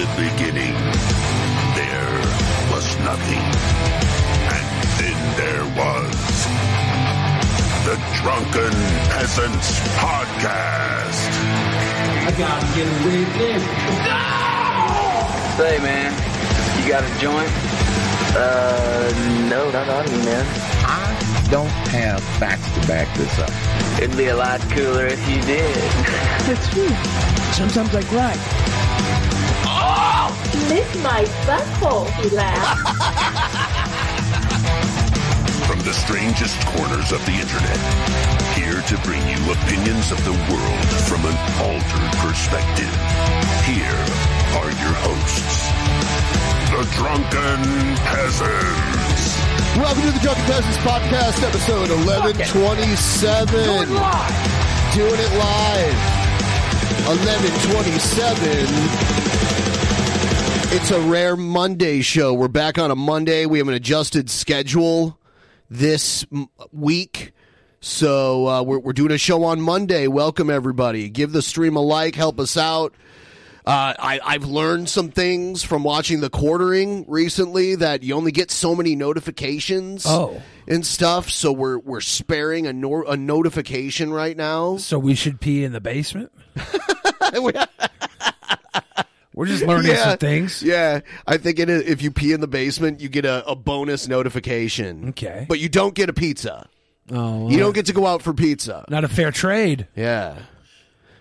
In the beginning, there was nothing. And then there was the Drunken Peasants Podcast. I gotta get a rid of this. Say, man, you got a joint? Uh, no, not on me, man. I don't have facts to back this up. It'd be a lot cooler if you did. That's true. Sometimes I cry. Lick my butthole, he laughed. From the strangest corners of the internet, here to bring you opinions of the world from an altered perspective. Here are your hosts, the Drunken Peasants. Welcome to the Drunken Peasants Podcast, episode 1127. Do it live. Doing it live. 1127. It's a rare Monday show. We're back on a Monday. We have an adjusted schedule this m- week. So uh, we're, we're doing a show on Monday. Welcome, everybody. Give the stream a like, help us out. Uh, I, I've learned some things from watching the quartering recently that you only get so many notifications Oh. and stuff. So we're we're sparing a, nor- a notification right now. So we should pee in the basement? We're just learning some things. Yeah, I think it is, if you pee in the basement, you get a, a bonus notification. Okay. but you don't get a pizza. Oh, You don't get to go out for pizza. not a fair trade. Yeah.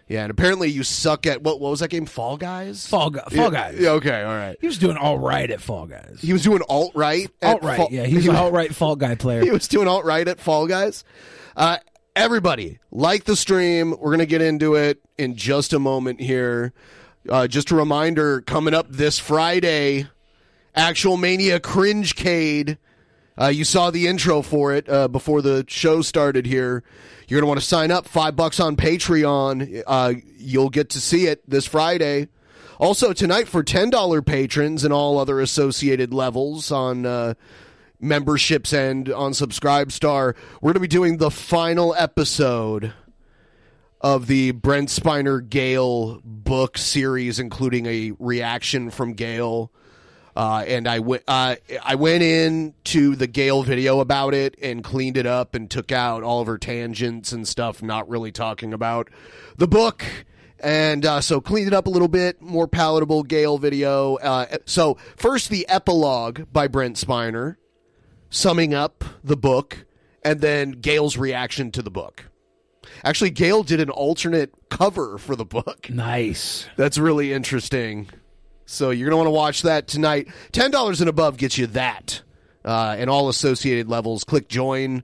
Yeah, and apparently you suck at what? What was that game? Fall Guys. Fall, Fall Yeah, Guys. Yeah, okay, all right. He was doing all right at Fall Guys. He was doing alt right. Alt right, yeah. He was an alt right Fall Guy player. He was doing alt right at Fall Guys. Uh, everybody, like the stream. We're gonna get into it in just a moment here. Uh, just a reminder: coming up this Friday, Actual Mania Cringe Cade. Uh, you saw the intro for it uh, before the show started here. You're going to want to sign up. Five bucks on Patreon. Uh, you'll get to see it this Friday. Also, tonight for $10 patrons and all other associated levels on uh, memberships and on Subscribestar, we're going to be doing the final episode of the Brent Spiner Gale book series, including a reaction from Gale. Uh, and I went, uh, I went in to the Gale video about it and cleaned it up and took out all of her tangents and stuff, not really talking about the book. And uh, so cleaned it up a little bit, more palatable Gale video. Uh, so first the epilogue by Brent Spiner, summing up the book, and then Gale's reaction to the book. Actually, Gail did an alternate cover for the book. Nice. That's really interesting. So you're going to want to watch that tonight. Ten dollars and above gets you that, uh, and all associated levels. Click join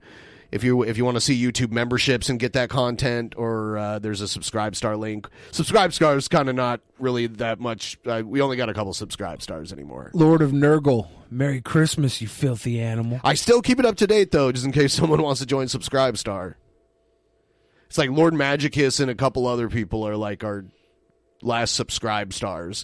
if you if you want to see YouTube memberships and get that content, or uh, there's a subscribe star link. Subscribe star is kind of not really that much. Uh, we only got a couple subscribe stars anymore. Lord of Nurgle. Merry Christmas, you filthy animal. I still keep it up to date though, just in case someone wants to join subscribe star. It's like Lord Magicus and a couple other people are like our last subscribe stars.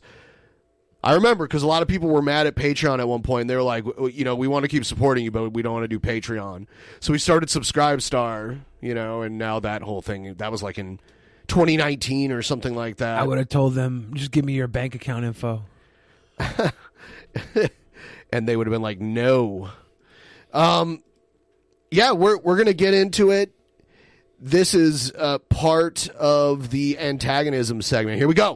I remember because a lot of people were mad at Patreon at one point. They were like, you know, we want to keep supporting you, but we don't want to do Patreon. So we started Subscribe Star, you know, and now that whole thing that was like in 2019 or something like that. I would have told them, just give me your bank account info. and they would have been like, no. Um, yeah, we're we're gonna get into it this is uh, part of the antagonism segment. Here we go.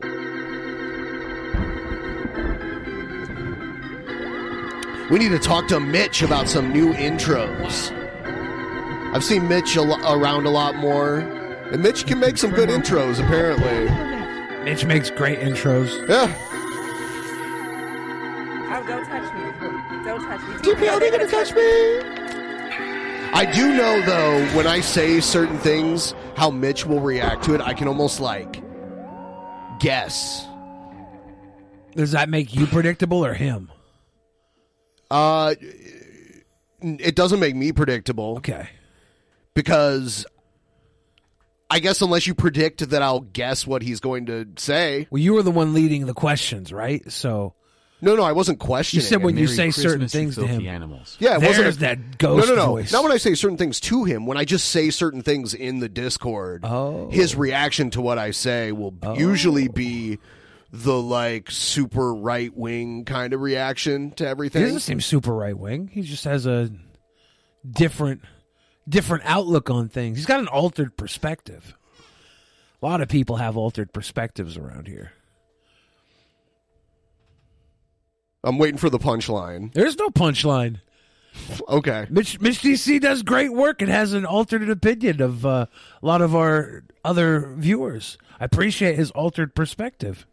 We need to talk to Mitch about some new intros. I've seen Mitch a lo- around a lot more, and Mitch can make some good intros, apparently. Mitch makes great intros. Yeah. Oh, don't touch me. Don't touch me. DPL, they're gonna touch me. I do know though when I say certain things, how Mitch will react to it. I can almost like guess. Does that make you predictable or him? Uh, it doesn't make me predictable. Okay. Because I guess unless you predict that I'll guess what he's going to say. Well, you were the one leading the questions, right? So No, no, I wasn't questioning. you said when it. you say certain things to him. animals. Yeah, it There's wasn't a- that ghost no, no, no. voice. Not when I say certain things to him. When I just say certain things in the Discord, Oh. his reaction to what I say will usually oh. be the like super right wing kind of reaction to He everything. doesn't seem super right wing. He just has a different different outlook on things. He's got an altered perspective. A lot of people have altered perspectives around here. I'm waiting for the punchline. There's no punchline. Okay. Mitch, Mitch DC does great work and has an alternate opinion of uh, a lot of our other viewers. I appreciate his altered perspective.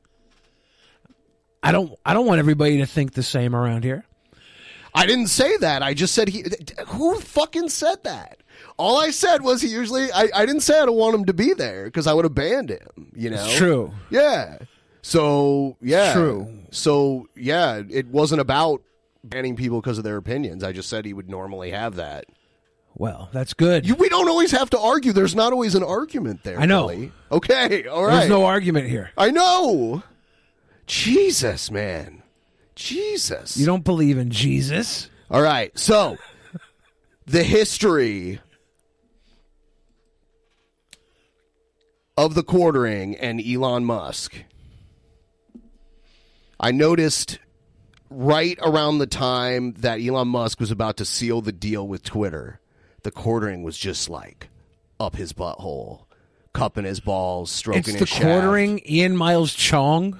I don't. I don't want everybody to think the same around here. I didn't say that. I just said he. Who fucking said that? All I said was he usually. I, I didn't say I don't want him to be there because I would have banned him. You know. It's true. Yeah. So yeah. True. So yeah, it wasn't about banning people because of their opinions. I just said he would normally have that. Well, that's good. You, we don't always have to argue. There's not always an argument there. I know. Billy. Okay. All right. There's no argument here. I know. Jesus, man. Jesus. You don't believe in Jesus. All right. So, the history of the quartering and Elon Musk. I noticed right around the time that Elon Musk was about to seal the deal with Twitter, the quartering was just like up his butthole, cupping his balls, stroking It's his the shaft. quartering Ian Miles Chong.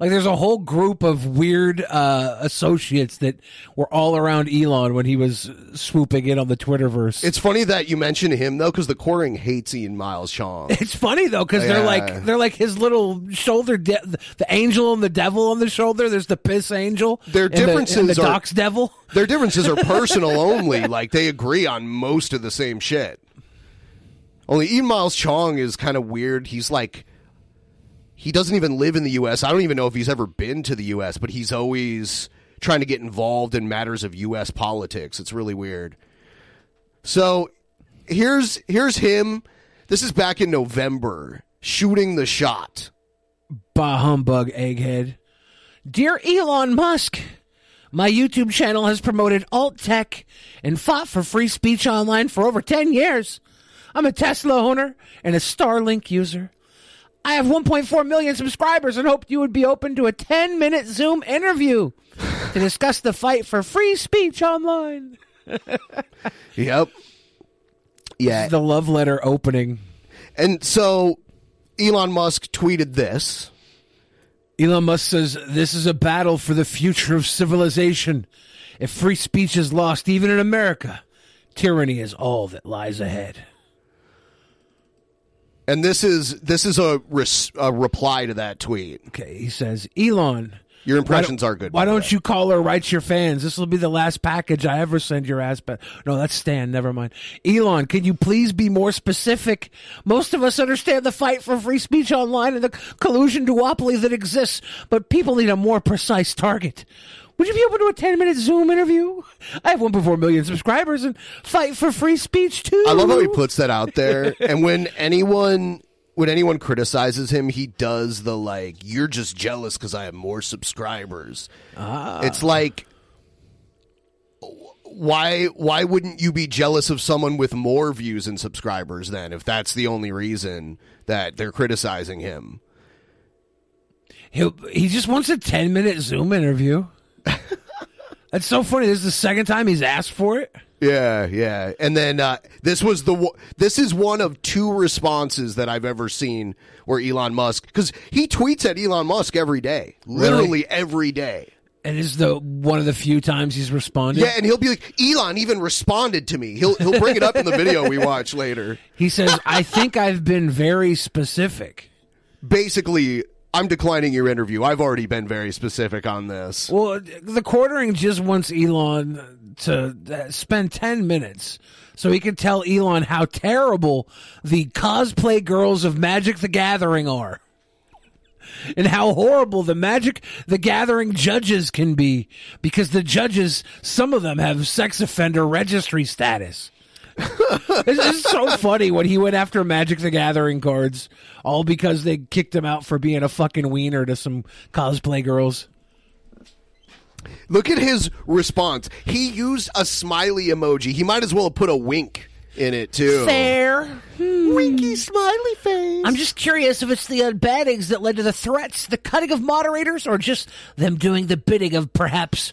Like there's a whole group of weird uh, associates that were all around Elon when he was swooping in on the Twitterverse. It's funny that you mention him though, because the quartering hates Ian Miles Chong. It's funny though because they're Yeah. like they're like his little shoulder, de- the angel and the devil on the shoulder. There's the piss angel. Their and the- differences and the, are devil. Their differences are personal only. Like they agree on most of the same shit. Only Ian Miles Chong is kind of weird. He's like he doesn't even live in the US. I don't even know if he's ever been to the US, but he's always trying to get involved in matters of US politics. It's really weird. So, here's here's him. This is back in November shooting the shot. Bah humbug, egghead. Dear Elon Musk, my YouTube channel has promoted alt tech and fought for free speech online for over 10 years. I'm a Tesla owner and a Starlink user. I have 1.4 million subscribers and hoped you would be open to a 10 minute Zoom interview to discuss the fight for free speech online. Yep. Yeah. The love letter opening. And so Elon Musk tweeted this. Elon Musk says this is a battle for the future of civilization. If free speech is lost, even in America, tyranny is all that lies ahead. And this is this is a, res, a reply to that tweet. Okay, he says, Elon, your impressions are good. Why don't you call or write your fans? This will be the last package I ever send your ass But No, that's Stan. Never mind. Elon, can you please be more specific? Most of us understand the fight for free speech online and the collusion duopoly that exists, but people need a more precise target. Would you be open to a 10 minute Zoom interview? I have 1.4 million subscribers and fight for free speech too. I love how he puts that out there. and when anyone when anyone criticizes him, he does the like, "You're just jealous because I have more subscribers." Ah. It's like, why why wouldn't you be jealous of someone with more views and subscribers then? If that's the only reason that they're criticizing him, he he just wants a 10 minute Zoom interview. That's so funny. This is the second time he's asked for it. Yeah, yeah. And then uh, this was the this is one of two responses that I've ever seen where Elon Musk because he tweets at Elon Musk every day, literally Really? every day. And this is the one of the few times he's responded. Yeah, and he'll be like, Elon even responded to me. He'll he'll bring it up in the video we watch later. He says, "I think I've been very specific." Basically, I'm declining your interview. I've already been very specific on this. Well, the quartering just wants Elon to uh, spend 10 minutes so he can tell Elon how terrible the cosplay girls of Magic the Gathering are. And how horrible the Magic the Gathering judges can be because the judges, some of them have sex offender registry status. it's is so funny when he went after Magic the Gathering cards, all because they kicked him out for being a fucking wiener to some cosplay girls. Look at his response. He used a smiley emoji. He might as well have put a wink in it too. Fair. Winky smiley face. I'm just curious if it's the uh, bad eggs that led to the threats, the cutting of moderators, or just them doing the bidding of perhaps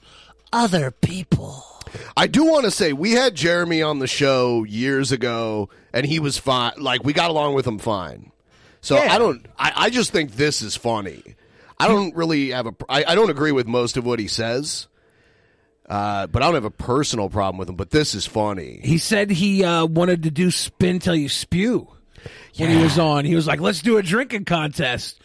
other people. I do want to say we had Jeremy on the show years ago, and he was fine. Like we got along with him fine. So Yeah. I don't. I, I just think this is funny. I don't really have a. I, I don't agree with most of what he says, uh, but I don't have a personal problem with him. But this is funny. He said he uh, wanted to do spin till you spew when he was on. He was like, "Let's do a drinking contest,"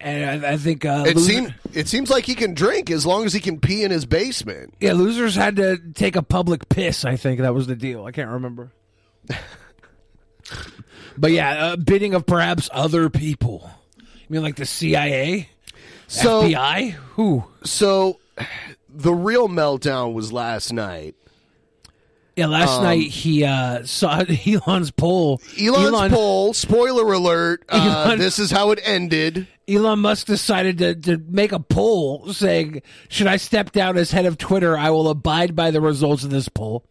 and I, I think uh, It loser- seems. It seems like he can drink as long as he can pee in his basement. yeah, losers had to take a public piss. I think that was the deal. I can't remember. but yeah, uh, bidding of perhaps other people. You mean like the CIA, So- FBI? Who? So, the real meltdown was last night. Yeah, last Um, night he uh, saw Elon's poll. Elon's Elon- poll. Spoiler alert. Uh, Elon- this is how it ended. Elon Musk decided to, to make a poll saying, Should I step down as head of Twitter? I will abide by the results of this poll.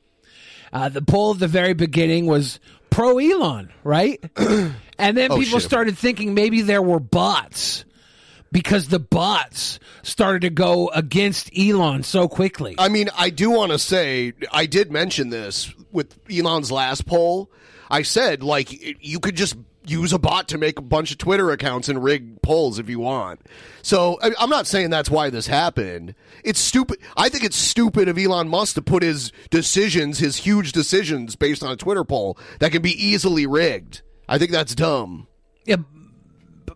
Uh, the poll at the very beginning was pro Elon, right? and then Oh, people shit. started thinking maybe there were bots because the bots started to go against Elon so quickly. I mean, I do want to say I did mention this with Elon's last poll. I said like you could just use a bot to make a bunch of Twitter accounts and rig polls if you want. So I, I'm not saying that's why this happened. It's stupid. I think it's stupid of Elon Musk to put his decisions, his huge decisions, based on a Twitter poll that can be easily rigged. I think that's dumb. Yeah,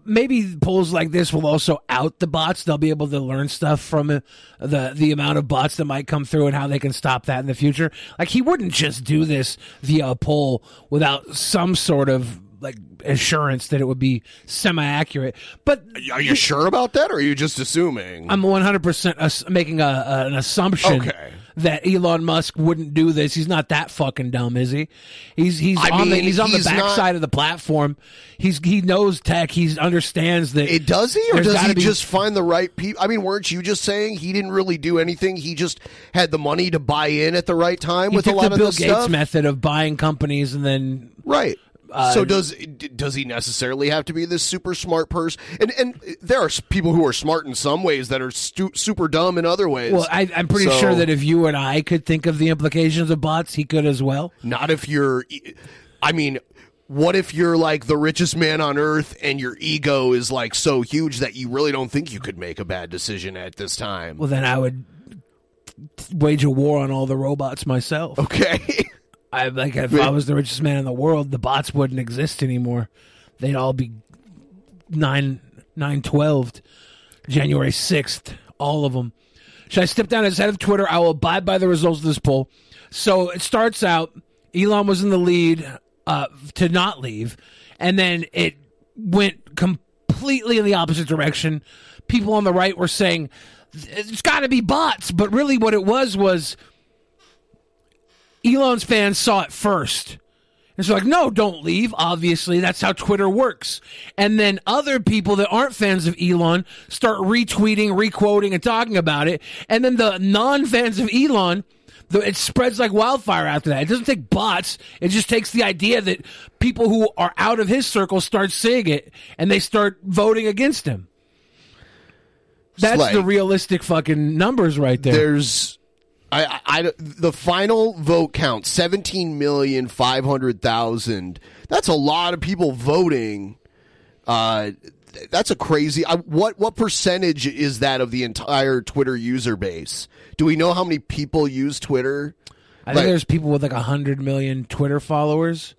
maybe polls like this will also out the bots. They'll be able to learn stuff from the the amount of bots that might come through and how they can stop that in the future. Like he wouldn't just do this via a poll without some sort of like assurance that it would be semi accurate. But Are you sure about that, or are you just assuming? I'm 100 percent making a, an assumption. Okay. That Elon Musk wouldn't do this. He's not that fucking dumb, is he? He's he's I on the mean, he's on the he's not- backside of the platform. He's he knows tech. He understands that. It does he, or does he be- just find the right people? I mean, weren't you just saying he didn't really do anything? He just had the money to buy in at the right time He with a lot the of Bill Gates stuff. method of buying companies and then Right. Uh, so does does he necessarily have to be this super smart person? And and there are people who are smart in some ways that are stu- super dumb in other ways. Well, I, I'm pretty So- sure that if you and I could think of the implications of bots, he could as well. not if you're. I mean, what if you're like the richest man on earth and your ego is like so huge that you really don't think you could make a bad decision at this time? Well, then I would wage a war on all the robots myself. Okay. I like if I was the richest man in the world, the bots wouldn't exist anymore. They'd all be nine nine twelved, January sixth, all of them. Should I step down as head of Twitter? I will abide by the results of this poll. So it starts out. Elon was in the lead uh, to not leave, and then it went completely in the opposite direction. People on the right were saying it's got to be bots, but really what it was was Elon's fans saw it first. And so like, no, don't leave. Obviously, that's how Twitter works. And then other people that aren't fans of Elon start retweeting, requoting, and talking about it. And then the non-fans of Elon, it spreads like wildfire after that. It doesn't take bots. It just takes the idea that people who are out of his circle start seeing it and they start voting against him. That's like- the realistic fucking numbers right there. There's, I, I, the final vote count seventeen million five hundred thousand. That's a lot of people voting. Uh, that's a crazy. I, what what percentage is that of the entire Twitter user base? Do we know how many people use Twitter? I think there's people with like a hundred million Twitter followers.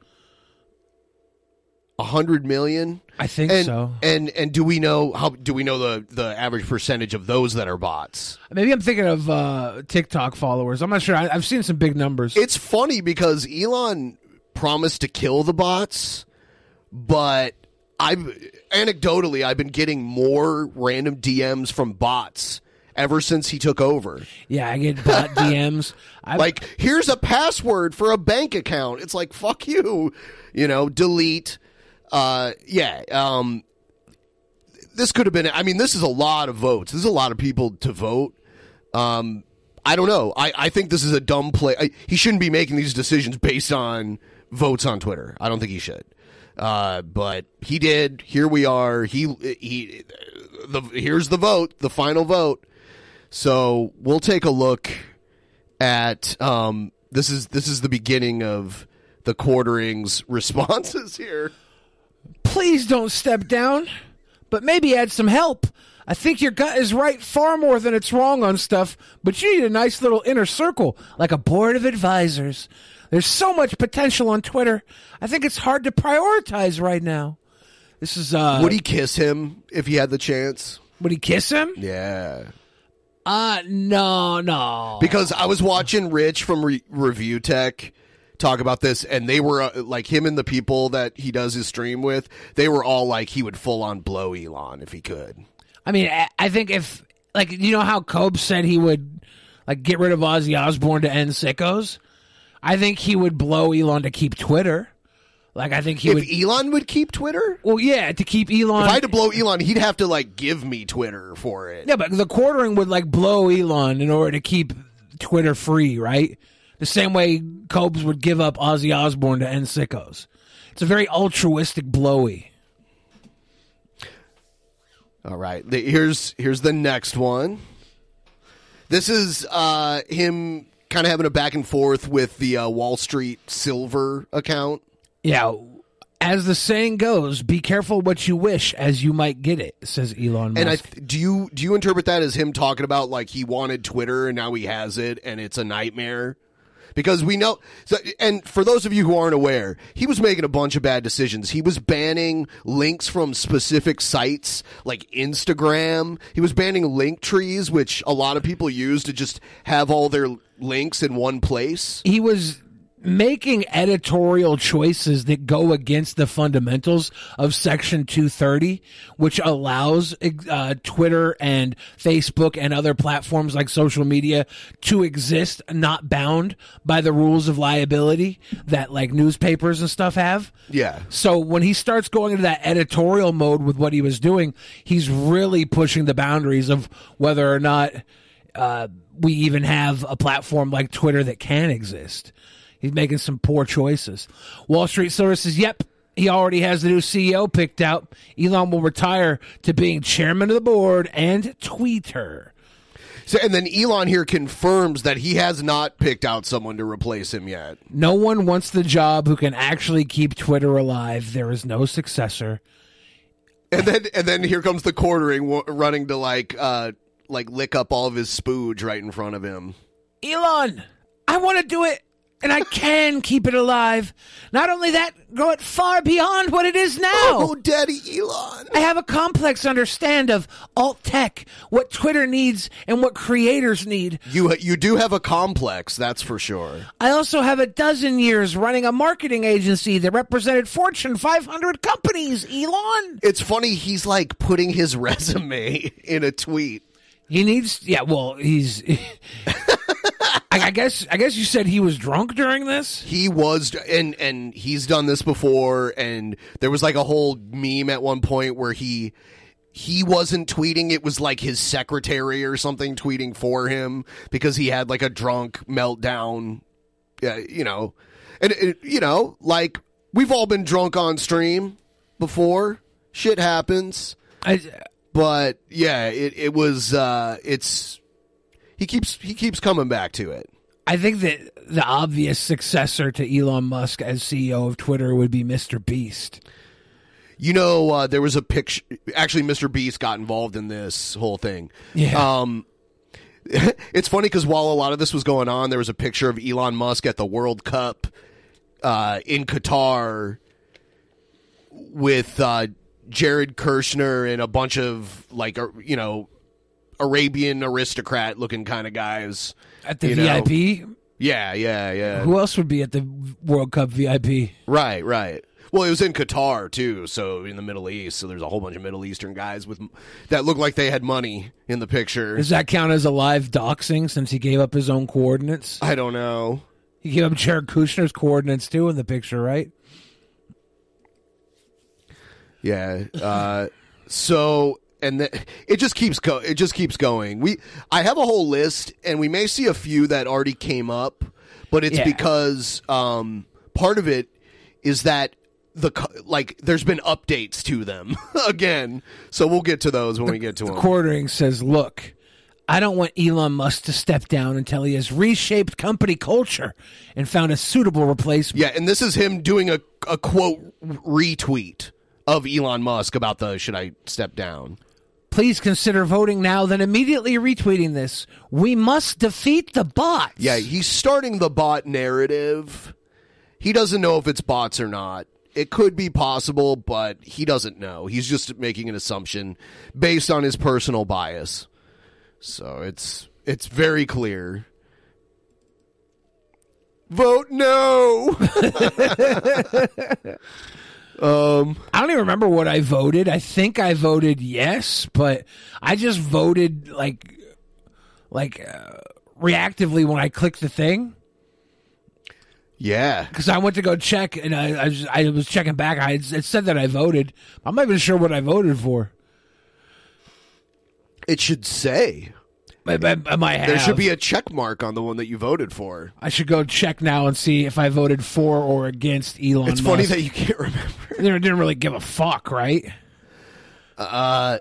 A hundred million. I think and, so. And and do we know how? Do we know the the average percentage of those that are bots? Maybe I'm thinking of uh, TikTok followers. I'm not sure. I, I've seen some big numbers. It's funny because Elon promised to kill the bots, but I've anecdotally I've been getting more random DMs from bots ever since he took over. Yeah, I get bot DMs. I, like, here's a password for a bank account. It's like fuck you, you know, delete. Uh, yeah. Um, this could have been. I mean, this is a lot of votes. This is a lot of people to vote. Um, I don't know. I, I think this is a dumb play. I, he shouldn't be making these decisions based on votes on Twitter. I don't think he should. Uh, but he did. Here we are. He he. The here's the vote. The final vote. So we'll take a look at. Um, this is this is the beginning of the quarterings responses here. Please don't step down, but maybe add some help. I think your gut is right far more than it's wrong on stuff, but you need a nice little inner circle, like a board of advisors. There's so much potential on Twitter. I think it's hard to prioritize right now. This is uh Would he kiss him if he had the chance? Would he kiss him? Yeah. Uh no, no. Because I was watching Rich from Re- Review Tech talk about this, and they were uh, like him and the people that he does his stream with. They were all like he would full on blow Elon if he could. I mean, I- think if like you know how Cope said he would like get rid of Ozzy Osbourne to end sickos. I think he would blow Elon to keep Twitter. Like I think he if would. Elon would keep Twitter, well, yeah, to keep Elon. if I had to blow Elon, he'd have to like give me Twitter for it. Yeah, but the quartering would like blow Elon in order to keep Twitter free, right? The same way Cobes would give up Ozzy Osbourne to end sickos. It's a very altruistic blowy. All right, the, here's here's the next one. This is uh, him kind of having a back and forth with the uh, Wall Street Silver account. Yeah, as the saying goes, be careful what you wish, as you might get it. Says Elon Musk. And I th- do you do you interpret that as him talking about like he wanted Twitter and now he has it and it's a nightmare? Because we know, so, and for those of you who aren't aware, he was making a bunch of bad decisions. He was banning links from specific sites like Instagram. He was banning link trees, which a lot of people use to just have all their links in one place. he was making editorial choices that go against the fundamentals of section 230 which allows uh, twitter and facebook and other platforms like social media to exist not bound by the rules of liability that like newspapers and stuff have Yeah. so when he starts going into that editorial mode with what he was doing, he's really pushing the boundaries of whether or not uh, we even have a platform like Twitter that can exist. He's making some poor choices. Wall Street Silver says, "Yep." He already has the new CEO picked out. Elon will retire to being chairman of the board and tweeter. So, and then Elon here confirms that he has not picked out someone to replace him yet. No one wants the job who can actually keep Twitter alive. There is no successor. And then and then here comes the quartering w- running to like uh like lick up all of his spooge right in front of him. Elon, I want to do it, and I can keep it alive. Not only that, grow it far beyond what it is now. Oh, Daddy Elon. I have a complex understand of alt tech, what Twitter needs, and what creators need. You you do have a complex, that's for sure. I also have a dozen years running a marketing agency that represented Fortune 500 companies, Elon. It's funny he's like putting his resume in a tweet. He needs, yeah, well, he's. I, I guess. I guess you said he was drunk during this. He was and and he's done this before and there was like a whole meme at one point where he he wasn't tweeting it was like his secretary or something tweeting for him because he had like a drunk meltdown yeah you know and it, you know like we've all been drunk on stream before shit happens I, but yeah it it was uh it's he keeps he keeps coming back to it I think that the obvious successor to Elon Musk as CEO of Twitter would be Mr. Beast. You know, uh, there was a picture. Actually, Mr. Beast got involved in this whole thing. Yeah. Um, it's funny because while a lot of this was going on, there was a picture of Elon Musk at the World Cup uh, in Qatar with uh, Jared Kushner and a bunch of like uh, you know Arabian aristocrat looking kind of guys At the you know. VIP? Yeah, yeah, yeah. Who else would be at the World Cup VIP? Right, right. Well, it was in Qatar too, so in the Middle East. So there's a whole bunch of Middle Eastern guys with that look like they had money in the picture. Does that count as a live doxing since he gave up his own coordinates? I don't know. He gave up Jared Kushner's coordinates too in the picture, right? Yeah. Uh, so and the, it just keeps go. It just keeps going. We I have a whole list, and we may see a few that already came up, but it's Yeah. because um, part of it is that the like there's been updates to them again. So we'll get to those when we get to The them. quartering says, "Look, I don't want Elon Musk to step down until he has reshaped company culture and found a suitable replacement." Yeah, and this is him doing a a quote retweet of Elon Musk about the should I step down. Please consider voting now, then immediately retweeting this. We must defeat the bots. Yeah, he's starting the bot narrative. He doesn't know if it's bots or not. It could be possible, but he doesn't know. He's just making an assumption based on his personal bias. So it's it's very clear. Vote no. um I don't even remember what I voted. I think I voted yes, but I just voted like like uh, reactively when I clicked the thing. Yeah, because I went to go check and I I, was, I was checking back. I it said that I voted. I'm not even sure what I voted for. It should say. I, I, might have. There should be a check mark on the one that you voted for. I should go check now and see if I voted for or against Elon. It's funny that you can't remember. They didn't really give a fuck, right? Uh,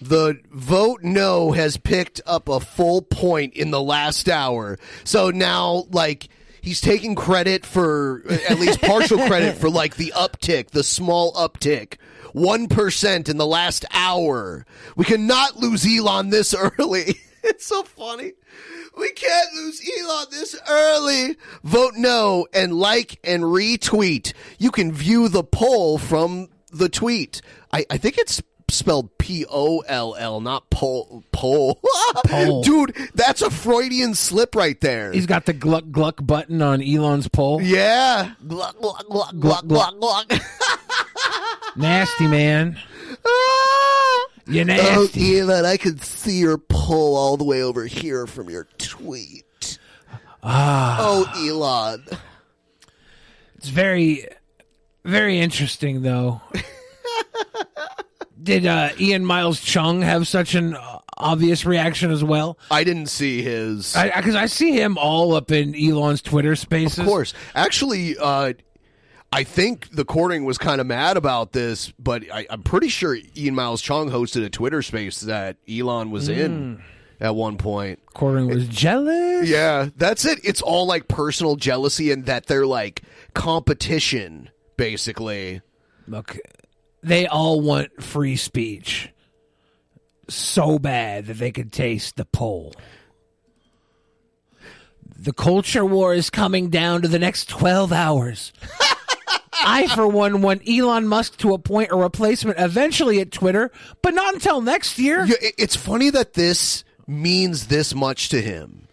the vote no has picked up a full point in the last hour. So now, like, he's taking credit for, at least partial credit for, like, the uptick, the small uptick. 1% in the last hour. We cannot lose Elon this early. it's so funny. We can't lose Elon this early. Vote no and like and retweet. You can view the poll from the tweet. I, I think it's spelled P O L L, not poll. Poll. Dude, that's a Freudian slip right there. He's got the gluck gluck button on Elon's poll. yeah. Gluck, gluck, gluck, gluck, gluck, gluck. Nasty man. You Oh, nasty. Elon, I can see your pull all the way over here from your tweet. Ah. Oh, Elon. It's very, very interesting, though. Did uh, Ian Miles Chong have such an obvious reaction as well? I didn't see his. Because I, see him all up in Elon's Twitter spaces. Of course. Actually, uh, I think the quartering was kind of mad about this, but I, I'm pretty sure Ian Miles Chong hosted a Twitter space that Elon was in hmm. at one point. Quartering was jealous. Yeah, that's it. It's all like personal jealousy and that they're like competition, basically. Look, they all want free speech so bad that they could taste the pole. The culture war is coming down to the next 12 hours. I, for one, want Elon Musk to appoint a replacement eventually at Twitter, but not until next year. Yeah, it- it's funny that this means this much to him.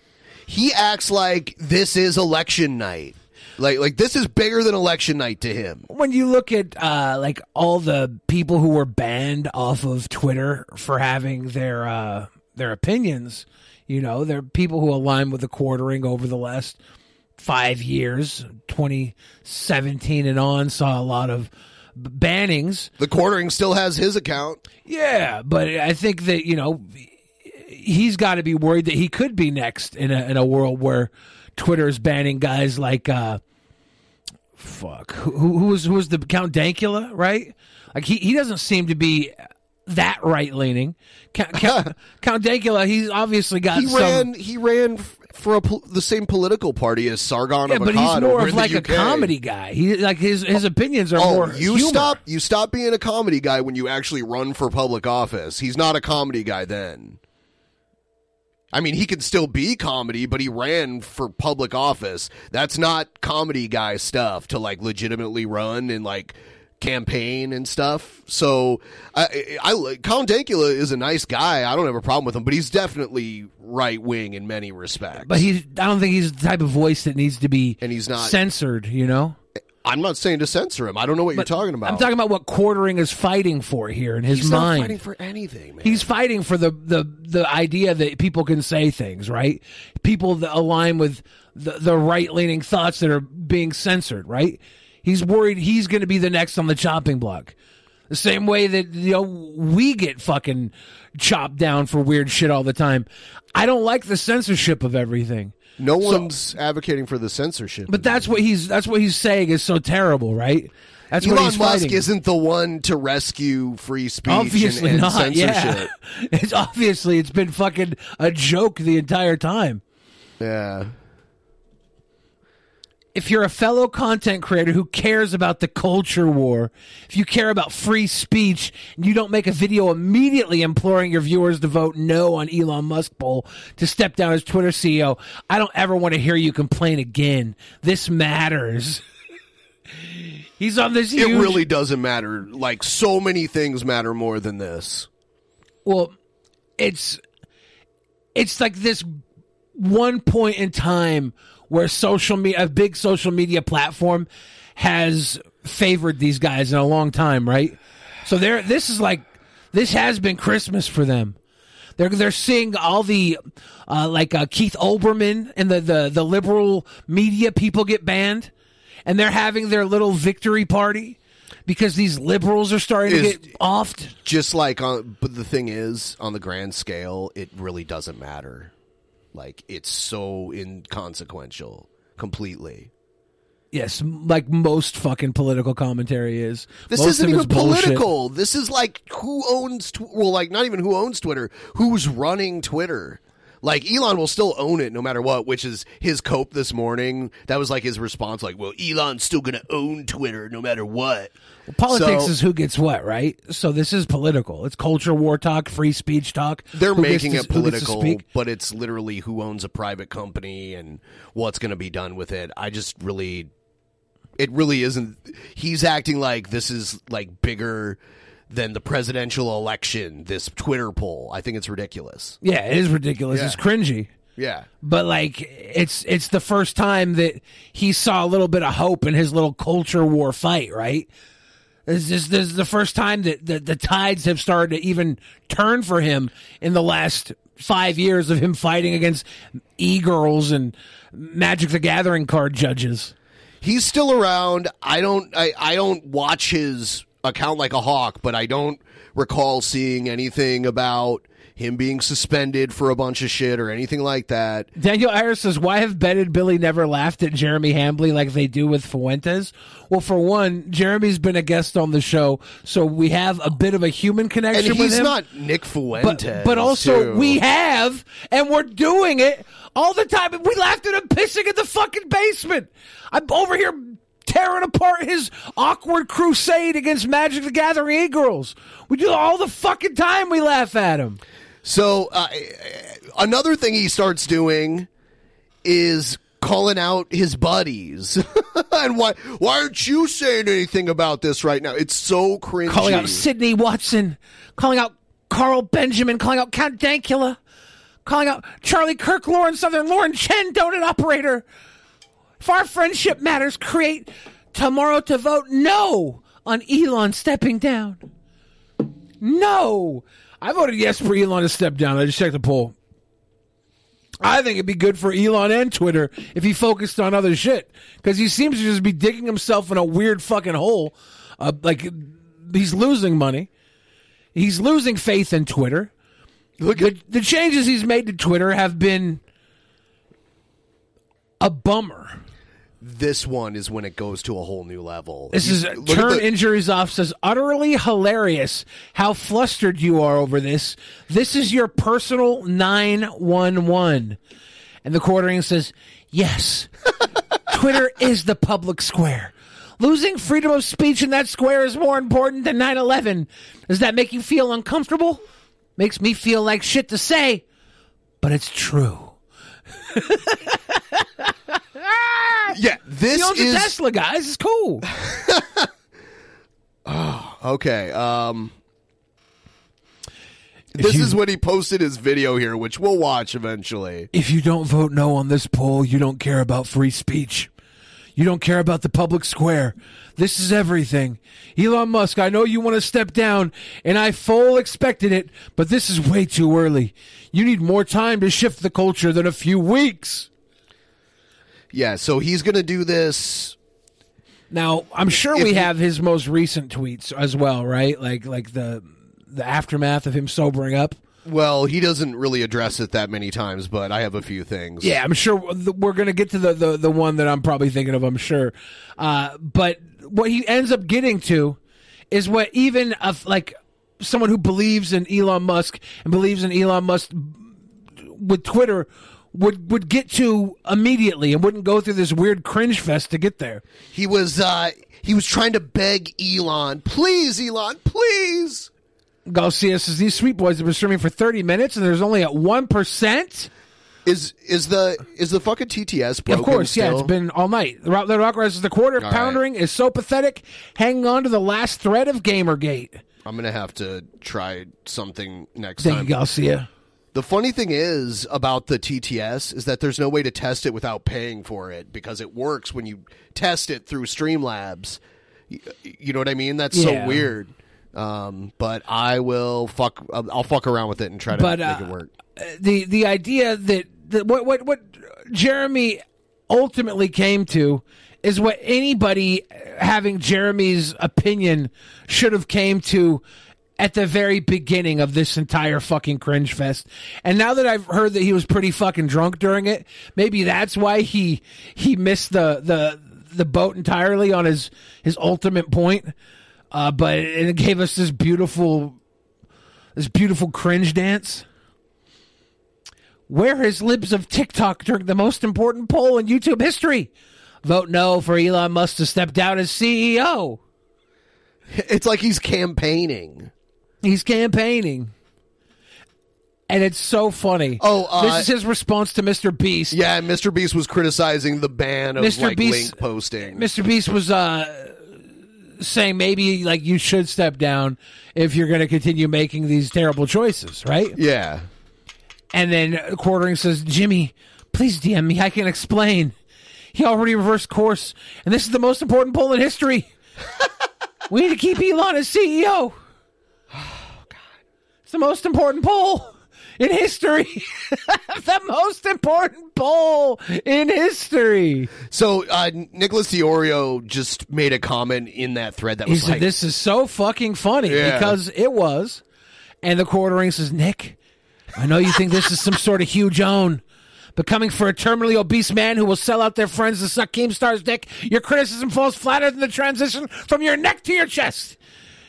He acts like this is election night. Like like this is bigger than election night to him. when you look at uh, like all the people who were banned off of Twitter for having their uh, their opinions, you know, they're people who align with the quartering over the last five years. Twenty seventeen and on saw a lot of bannings. The quartering still has his account. Yeah, but I think that you know he's got to be worried that he could be next in a in a world where Twitter is banning guys like uh fuck who who was who was the Count Dankula, right? Like he he doesn't seem to be that right leaning. Count, Count, Count Dankula, he's obviously got He some ran he ran for a, pol- the same political party as Sargon Yeah, of but he's more of like a comedy guy. He like his his oh, opinions are Oh, more. you humor. stop! You stop being a comedy guy when you actually run for public office. He's not a comedy guy then. I mean, he could still be comedy, but he ran for public office. That's not comedy guy stuff to like legitimately run and like campaign and stuff. So, I, I, Count Dankula is a nice guy. I don't have a problem with him, but he's definitely right wing in many respects. But he's. I don't think he's the type of voice that needs to be and he's not censored. You know. I'm not saying to censor him. I don't know what But you're talking about. I'm talking about what quartering is fighting for here in his he's mind. not fighting for anything, man. He's fighting for the, the, the idea that people can say things, right? People that align with the, the right leaning thoughts that are being censored, right? He's worried he's going to be the next on the chopping block. The same way that, you know, we get fucking chopped down for weird shit all the time. I don't like the censorship of everything. No So- one's advocating for the censorship. But that's what he's, that's what he's saying is so terrible, right? That's what Elon Musk fighting. isn't the one to rescue free speech obviously and, and not. censorship. Yeah, it's obviously it's been fucking a joke the entire time. Yeah. If you're a fellow content creator who cares about the culture war, if you care about free speech, and you don't make a video immediately imploring your viewers to vote no on Elon Musk poll to step down as Twitter CEO, I don't ever want to hear you complain again. This matters. He's on this It really doesn't matter. Like so many things matter more than this. Well, it's it's like this one point in time where social media, a big social media platform, has favored these guys in a long time, right? So they're this is like this has been Christmas for them. They're they're seeing all the uh, like uh, Keith Olbermann and the, the the liberal media people get banned, and they're having their little victory party because these liberals are starting to get offed. Just like on, but the thing is, on the grand scale, it really doesn't matter. Like it's so inconsequential, completely. Yes, like most fucking political commentary is. This Most isn't even is bullshit. political. This is like who owns, tw- well, like not even who owns Twitter, who's running Twitter. Like Elon will still own it no matter what, which is his cope this morning. That was like his response, like, "Well, Elon's still going to own Twitter no matter what." Politics So- is who gets what, right? So this is political. It's culture war talk, free speech talk. They're Who making to- it who gets to political, but it's literally who owns a private company and what's going to be done with it. I just really, it really isn't. He's acting like this is like bigger than the presidential election. This Twitter poll, I think it's ridiculous. Yeah, it is ridiculous. Yeah. It's cringy. Yeah. But like it's it's the first time that he saw a little bit of hope in his little culture war fight, right? This is, this is the first time that the, the tides have started to even turn for him in the last five years of him fighting against e girls and Magic the Gathering card judges. He's still around. I don't. I, I don't watch his account like a hawk, but I don't recall seeing anything about him being suspended for a bunch of shit or anything like that. Daniel Ayers says, "Why have Ben and Billy never laughed at Jeremy Hambley like they do with Fuentes?" Well, for one, Jeremy's been a guest on the show, so we have a bit of a human connection And with he's not Nick but, Fuentes, but also too. we have, and we're doing it all the time. And we laughed at him pissing in the fucking basement. I'm over here tearing apart his awkward crusade against Magic the Gathering e-girls. We do all the fucking time. We laugh at him. So uh, another thing he starts doing is calling out his buddies. and why why aren't you saying anything about this right now? It's so cringy. calling out Sydney Watson, calling out Carl Benjamin, calling out Count Dankula, calling out Charlie Kirk, Lauren Southern, Lauren Chen, donut operator. Our friendship matters, create tomorrow to vote no on Elon stepping down. No. I voted yes for Elon to step down. I just checked the poll. I think it'd be good for Elon and Twitter if he focused on other shit because he seems to just be digging himself in a weird fucking hole. Uh, like he's losing money. He's losing faith in Twitter. Look the, the changes he's made to Twitter have been a bummer. This one is when it goes to a whole new level. This You- is turn the- injuries off says utterly hilarious how flustered you are over this. This is your personal 911. And the quartering says, Yes, Twitter is the public square. Losing freedom of speech in that square is more important than 9 11. Does that make you feel uncomfortable? Makes me feel like shit to say, but it's true. Yeah, this he owns is a Tesla, guys. It's cool. okay. Um, this you- is when he posted his video here, which we'll watch eventually. If you don't vote no on this poll, you don't care about free speech. You don't care about the public square. This is everything. Elon Musk, I know you want to step down, and I full expected it, but this is way too early. You need more time to shift the culture than a few weeks. Yeah, so he's going to do this. Now, I'm sure If we you- have his most recent tweets as well, right? Like like the the aftermath of him sobering up. Well, he doesn't really address it that many times, but I have a few things. Yeah, I'm sure we're going to get to the, the, the one that I'm probably thinking of, I'm sure. Uh, but what he ends up getting to is what even a, like someone who believes in Elon Musk and believes in Elon Musk with Twitter would would get to immediately and wouldn't go through this weird cringe fest to get there. He was uh he was trying to beg Elon, "Please, Elon, please." Garcia says these sweet boys have been streaming for 30 minutes and there's only at 1%. Is is the is the fucking TTS broken of course, yeah, it's been all night. The Rock, the Rock Rise is the quarter All poundering is so pathetic, hanging on to the last thread of Gamergate. I'm gonna have to try something next Thank time. you, Garcia. The funny thing is about the TTS is that there's no way to test it without paying for it because it works when you test it through Streamlabs. You, know what I mean? That's Yeah. so weird. Um, but I will fuck. I'll I'll fuck around with it and try to But, make uh, it work. the the idea that, that what what what Jeremy ultimately came to is what anybody having Jeremy's opinion should have came to at the very beginning of this entire fucking cringe fest. And now that I've heard that he was pretty fucking drunk during it, maybe that's why he he missed the the the boat entirely on his his ultimate point. Uh, but it gave us this beautiful this beautiful cringe dance. Where his libs of TikTok during the most important poll in YouTube history? Vote no for Elon Musk to step down as CEO. It's like he's campaigning. He's campaigning. And it's so funny. Oh, uh, this is his response to Mr. Beast. Yeah, Mr. Beast was criticizing the ban of Mr. like Beast- link posting. Mr. Beast was uh, saying maybe like you should step down if you're going to continue making these terrible choices, right? Yeah. And then Quartering says, Jimmy, please DM me. I can explain. He already reversed course, and this is the most important poll in history. we need to keep Elon as CEO. The most important poll in history. the most important poll in history. So uh, Nicholas DeOrio just made a comment in that thread that He was said, like, This is so fucking funny Yeah. because it was. And the quartering says, Nick, I know you think this is some sort of huge own, but coming for a terminally obese man who will sell out their friends to suck Keemstar's dick, your criticism falls flatter than the transition from your neck to your chest.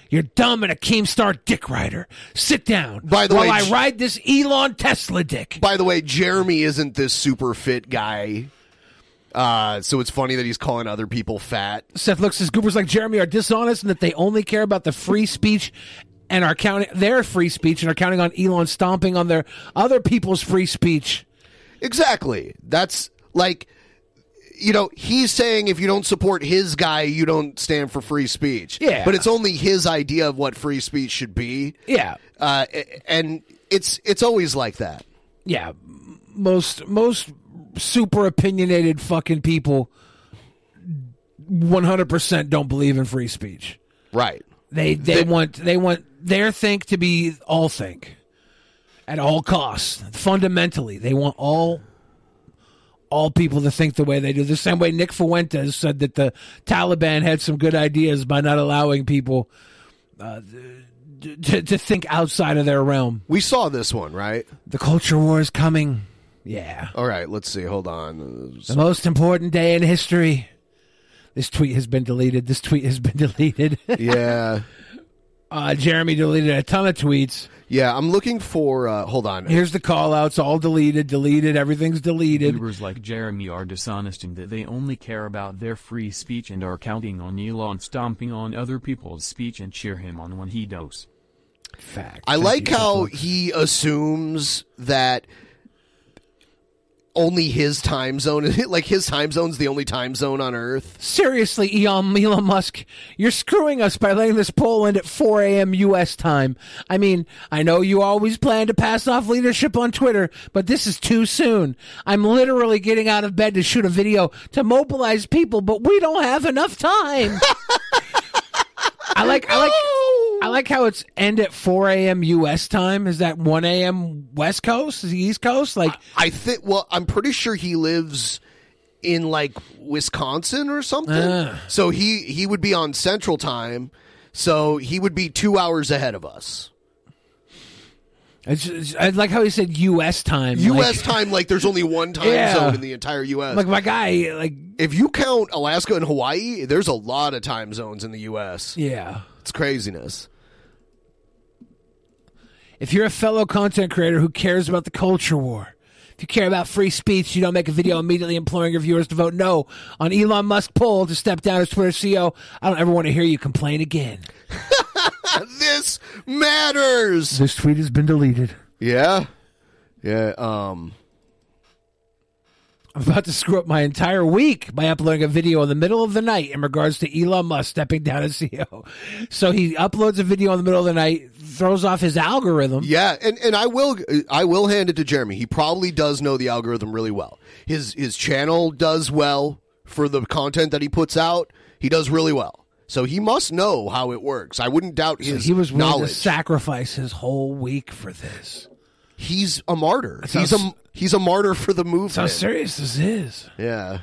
You're dumb and a Keemstar dick rider. Sit down. By the while way, I ride this Elon Tesla dick. By the way, Jeremy isn't this super fit guy. Uh, so it's funny that he's calling other people fat. Seth looks as goobers like Jeremy are dishonest and that they only care about the free speech and are counting their free speech and are counting on Elon stomping on their other people's free speech. Exactly. That's like, you know, he's saying if you don't support his guy, you don't stand for free speech. Yeah. But it's only his idea of what free speech should be. Yeah. Uh, and it's it's always like that. Yeah, most most super opinionated fucking people 100% don't believe in free speech. Right. They they, They- want they want their think to be all think at all costs. Fundamentally, they want all all people to think the way they do. The same way Nick Fuentes said that the Taliban had some good ideas by not allowing people uh, to, to think outside of their realm. We saw this one, right? The culture war is coming. Yeah. All right, let's see. Hold on. The most important day in history. This tweet has been deleted. This tweet has been deleted. Yeah. uh, Jeremy deleted a ton of tweets. Yeah, I'm looking for. Uh, hold on. Here's the call outs, all deleted, deleted, everything's deleted. YouTubers like Jeremy are dishonest in that they only care about their free speech and are counting on Elon stomping on other people's speech and cheer him on when he does. Fact. I like how he assumes that only his time zone, like his time zone's the only time zone on Earth. Seriously, Elon, Elon Musk, you're screwing us by letting this poll end at 4 a.m. U.S. time. I mean, I know you always plan to pass off leadership on Twitter, but this is too soon. I'm literally getting out of bed to shoot a video to mobilize people, but we don't have enough time. I like, I like, I like how it's end at 4 a.m. U.S. time. Is that 1 a.m. West Coast? Is it East Coast? Like, I think. Well, I'm pretty sure he lives in like Wisconsin or something. Ah. So he he would be on Central Time. So he would be two hours ahead of us. I like how he said U.S. time. U.S. like- time, like there's only one time Yeah. zone in the entire U.S. Like my guy, like if you count Alaska and Hawaii, there's a lot of time zones in the U.S. Yeah. It's craziness. If you're a fellow content creator who cares about the culture war, if you care about free speech, you don't make a video immediately imploring your viewers to vote no on Elon Musk poll to step down as Twitter CEO. I don't ever want to hear you complain again. this matters. This tweet has been deleted. Yeah, yeah. Um, I'm about to screw up my entire week by uploading a video in the middle of the night in regards to Elon Musk stepping down as CEO. So he uploads a video in the middle of the night, throws off his algorithm. Yeah, and, and I will I will hand it to Jeremy. He probably does know the algorithm really well. His his channel does well for the content that he puts out. He does really well. So he must know how it works. I wouldn't doubt So his he was willing knowledge. to sacrifice his whole week for this. He's a martyr. He's a he's a martyr for the That's how movement. serious this is. Yeah.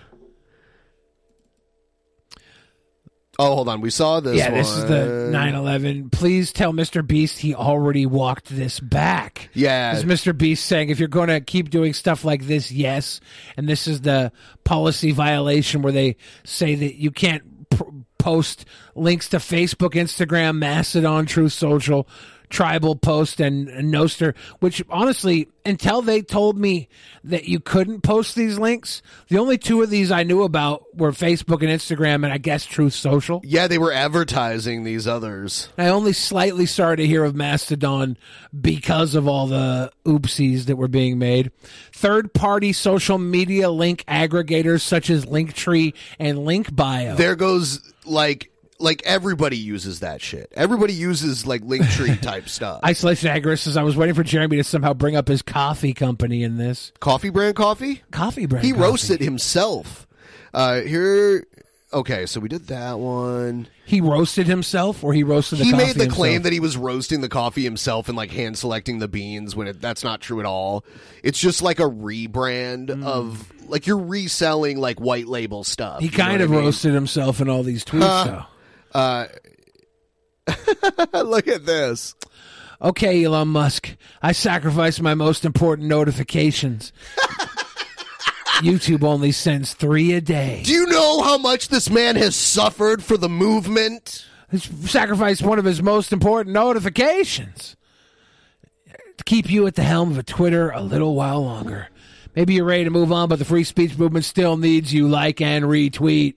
Oh, hold on. We saw this. yeah, this is the one. 9/11. Please tell Mr. Beast he already walked this back. Yeah. Is Mr. Beast saying if you're going to keep doing stuff like this, yes, and this is the policy violation where they say that you can't pr- post links to Facebook, Instagram, Mastodon, Truth Social, Tribel Post, and, Nostr. Which honestly, until they told me that you couldn't post these links, the only two of these I knew about were Facebook and Instagram, and I guess Truth Social. Yeah, they were advertising these others. I only slightly started to hear of Mastodon because of all the oopsies that were being made. Third party social media link aggregators such as Linktree and LinkBio. There goes like like everybody uses that shit. Everybody uses like Linktree type stuff. Isolation Agorist says I was waiting for Jeremy to somehow bring up his coffee company in this. Coffee brand coffee? Coffee brand. He coffee. roasted himself. Uh here okay, so we did that one. He roasted himself, or he roasted the he coffee made the himself? claim that he was roasting the coffee himself and like hand selecting the beans when it, that's not true at all. It's just like a rebrand of like you're reselling like white label stuff. he kind of I mean? roasted himself in all these tweets. Huh. Uh, look at this. Okay, Elon Musk, I sacrificed my most important notifications. YouTube only sends three a day. Do you know how much this man has suffered for the movement? He's sacrificed one of his most important notifications to keep you at the helm of a Twitter a little while longer. Maybe you're ready to move on, but the free speech movement still needs you. Like and retweet.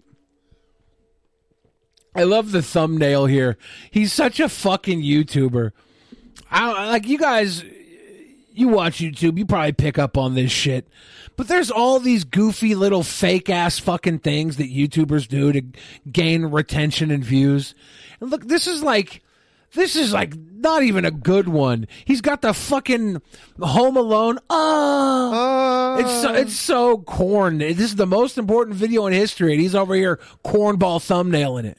I love the thumbnail here. He's such a fucking YouTuber. I, like you guys, you watch YouTube, you probably pick up on this shit. But there's all these goofy little fake ass fucking things that YouTubers do to gain retention and views. And look, this is like, this is like not even a good one. He's got the fucking Home Alone. Oh, it's so, it's so corn. This is the most important video in history, and he's over here cornball thumbnailing it.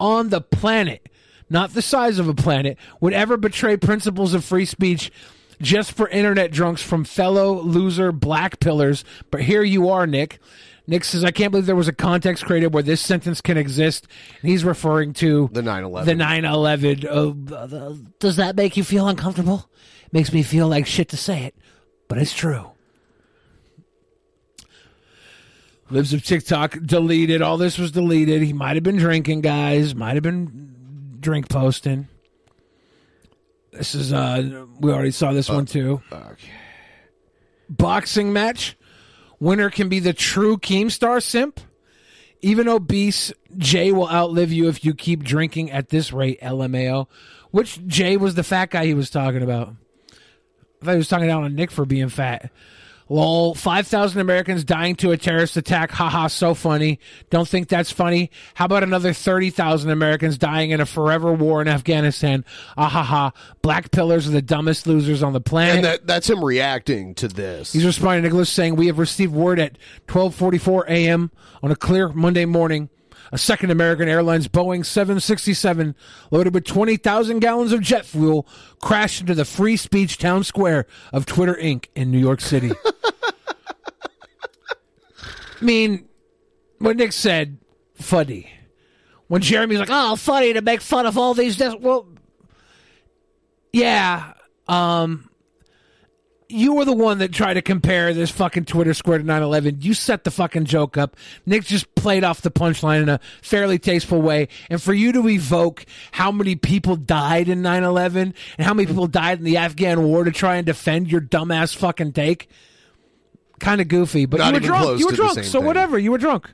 On the planet, not the size of a planet, would ever betray principles of free speech just for internet drunks from fellow loser black pillars. But here you are, Nick. Nick says, I can't believe there was a context created where this sentence can exist. And he's referring to the 9 11. The 9 11. does that make you feel uncomfortable? Makes me feel like shit to say it, but it's true. Libs of TikTok deleted. All this was deleted. He might have been drinking, guys. Might have been drink posting. This is uh we already saw this one too. Okay. Boxing match. Winner can be the true Keemstar simp. Even obese Jay will outlive you if you keep drinking at this rate, LMAO. Which Jay was the fat guy he was talking about? I thought he was talking down on Nick for being fat. Lol, 5,000 Americans dying to a terrorist attack. Haha, so funny. Don't think that's funny. How about another 30,000 Americans dying in a forever war in Afghanistan? Ahaha, black pillars are the dumbest losers on the planet. And that, that's him reacting to this. He's responding to Nicholas saying, We have received word at 1244 a.m. on a clear Monday morning. A second American Airlines Boeing 767 loaded with 20,000 gallons of jet fuel crashed into the free speech town square of Twitter Inc. in New York City. I mean, what Nick said, funny. When Jeremy's like, oh, funny to make fun of all these. Well, yeah. Um, you were the one that tried to compare this fucking Twitter square to 9-11. You set the fucking joke up. Nick just played off the punchline in a fairly tasteful way. And for you to evoke how many people died in 9-11 and how many people died in the Afghan war to try and defend your dumbass fucking take, kind of goofy. But Not you were drunk. You were drunk. So thing. whatever. You were drunk.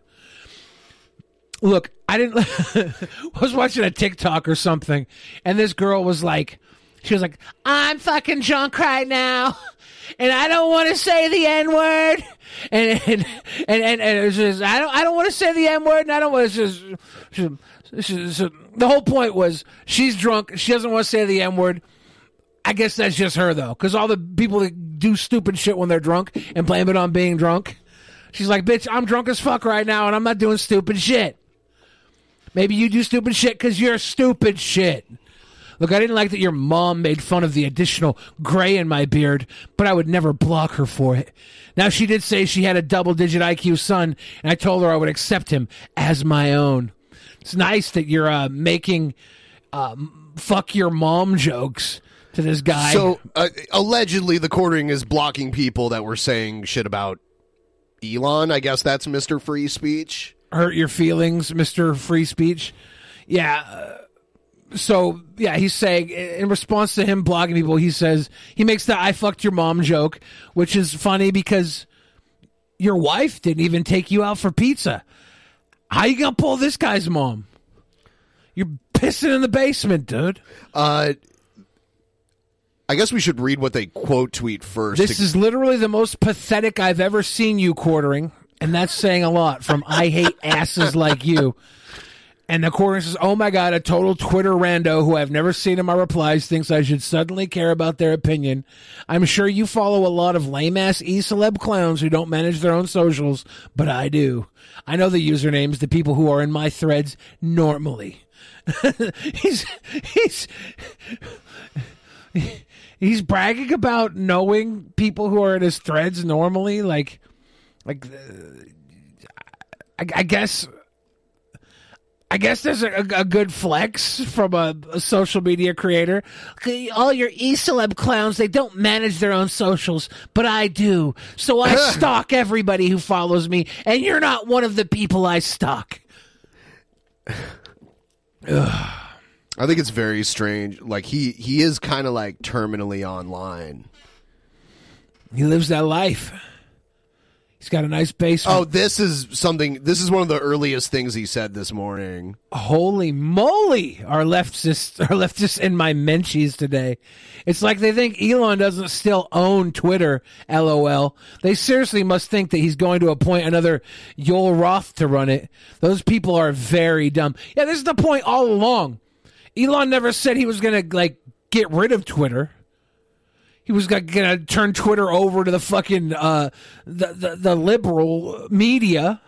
Look, I didn't. I was watching a TikTok or something, and this girl was like, she was like, "I'm fucking drunk right now, and I don't want to say the n word." And and and and, and it was just, I don't I don't want to say the n word, and I don't want to just. just- just- just- the whole point was she's drunk. She doesn't want to say the n word. I guess that's just her though, because all the people that do stupid shit when they're drunk and blame it on being drunk. She's like, bitch, I'm drunk as fuck right now, and I'm not doing stupid shit. Maybe you do stupid shit because you're stupid shit. Look, I didn't like that your mom made fun of the additional gray in my beard, but I would never block her for it. Now, she did say she had a double digit IQ son, and I told her I would accept him as my own. It's nice that you're uh, making um, fuck your mom jokes to this guy. So uh, allegedly, the quartering is blocking people that were saying shit about Elon. I guess that's Mr. Free Speech. hurt your feelings, Mr. Free Speech. Yeah. So, yeah, he's saying, in response to him blogging people, he says, he makes the I fucked your mom joke, which is funny because your wife didn't even take you out for pizza. How you gonna pull this guy's mom? You're pissing in the basement, dude. Uh, I guess we should read what they quote tweet first. This is literally the most pathetic I've ever seen you quartering, and that's saying a lot from I hate asses like you. And the quartering says, "Oh my god, a total Twitter rando who I've never seen in my replies thinks I should suddenly care about their opinion. I'm sure you follow a lot of lame ass e celeb clowns who don't manage their own socials, but I do. I know the usernames, the people who are in my threads normally. he's he's." he's bragging about knowing people who are in his threads normally like like uh, I, I guess I guess there's a, a good flex from a, a social media creator. All your e-celeb clowns, they don't manage their own socials, but I do. So I stalk everybody who follows me, and you're not one of the people I stalk. I think it's very strange. Like he he is kind of like terminally online. He lives that life. He's got a nice basement. Oh, this is something. This is one of the earliest things he said this morning. Holy moly! Our leftists are leftists in my menchies today. It's like they think Elon doesn't still own Twitter. LOL. They seriously must think that he's going to appoint another Yoel Roth to run it. Those people are very dumb. Yeah, this is the point all along. Elon never said he was going to like get rid of Twitter. He was to turn Twitter over to the fucking uh, the, the the liberal media.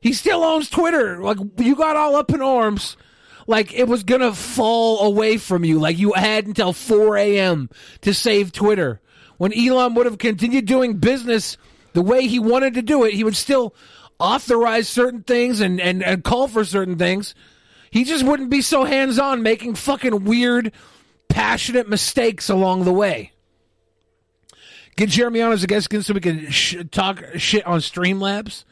He still owns Twitter. Like you got all up in arms, like it was gonna fall away from you. Like you had until 4 a.m. to save Twitter. When Elon would have continued doing business the way he wanted to do it, he would still authorize certain things and, and, and call for certain things. He just wouldn't be so hands on making fucking weird, passionate mistakes along the way. Get Jeremy on as a guest again so we can sh- talk shit on Streamlabs.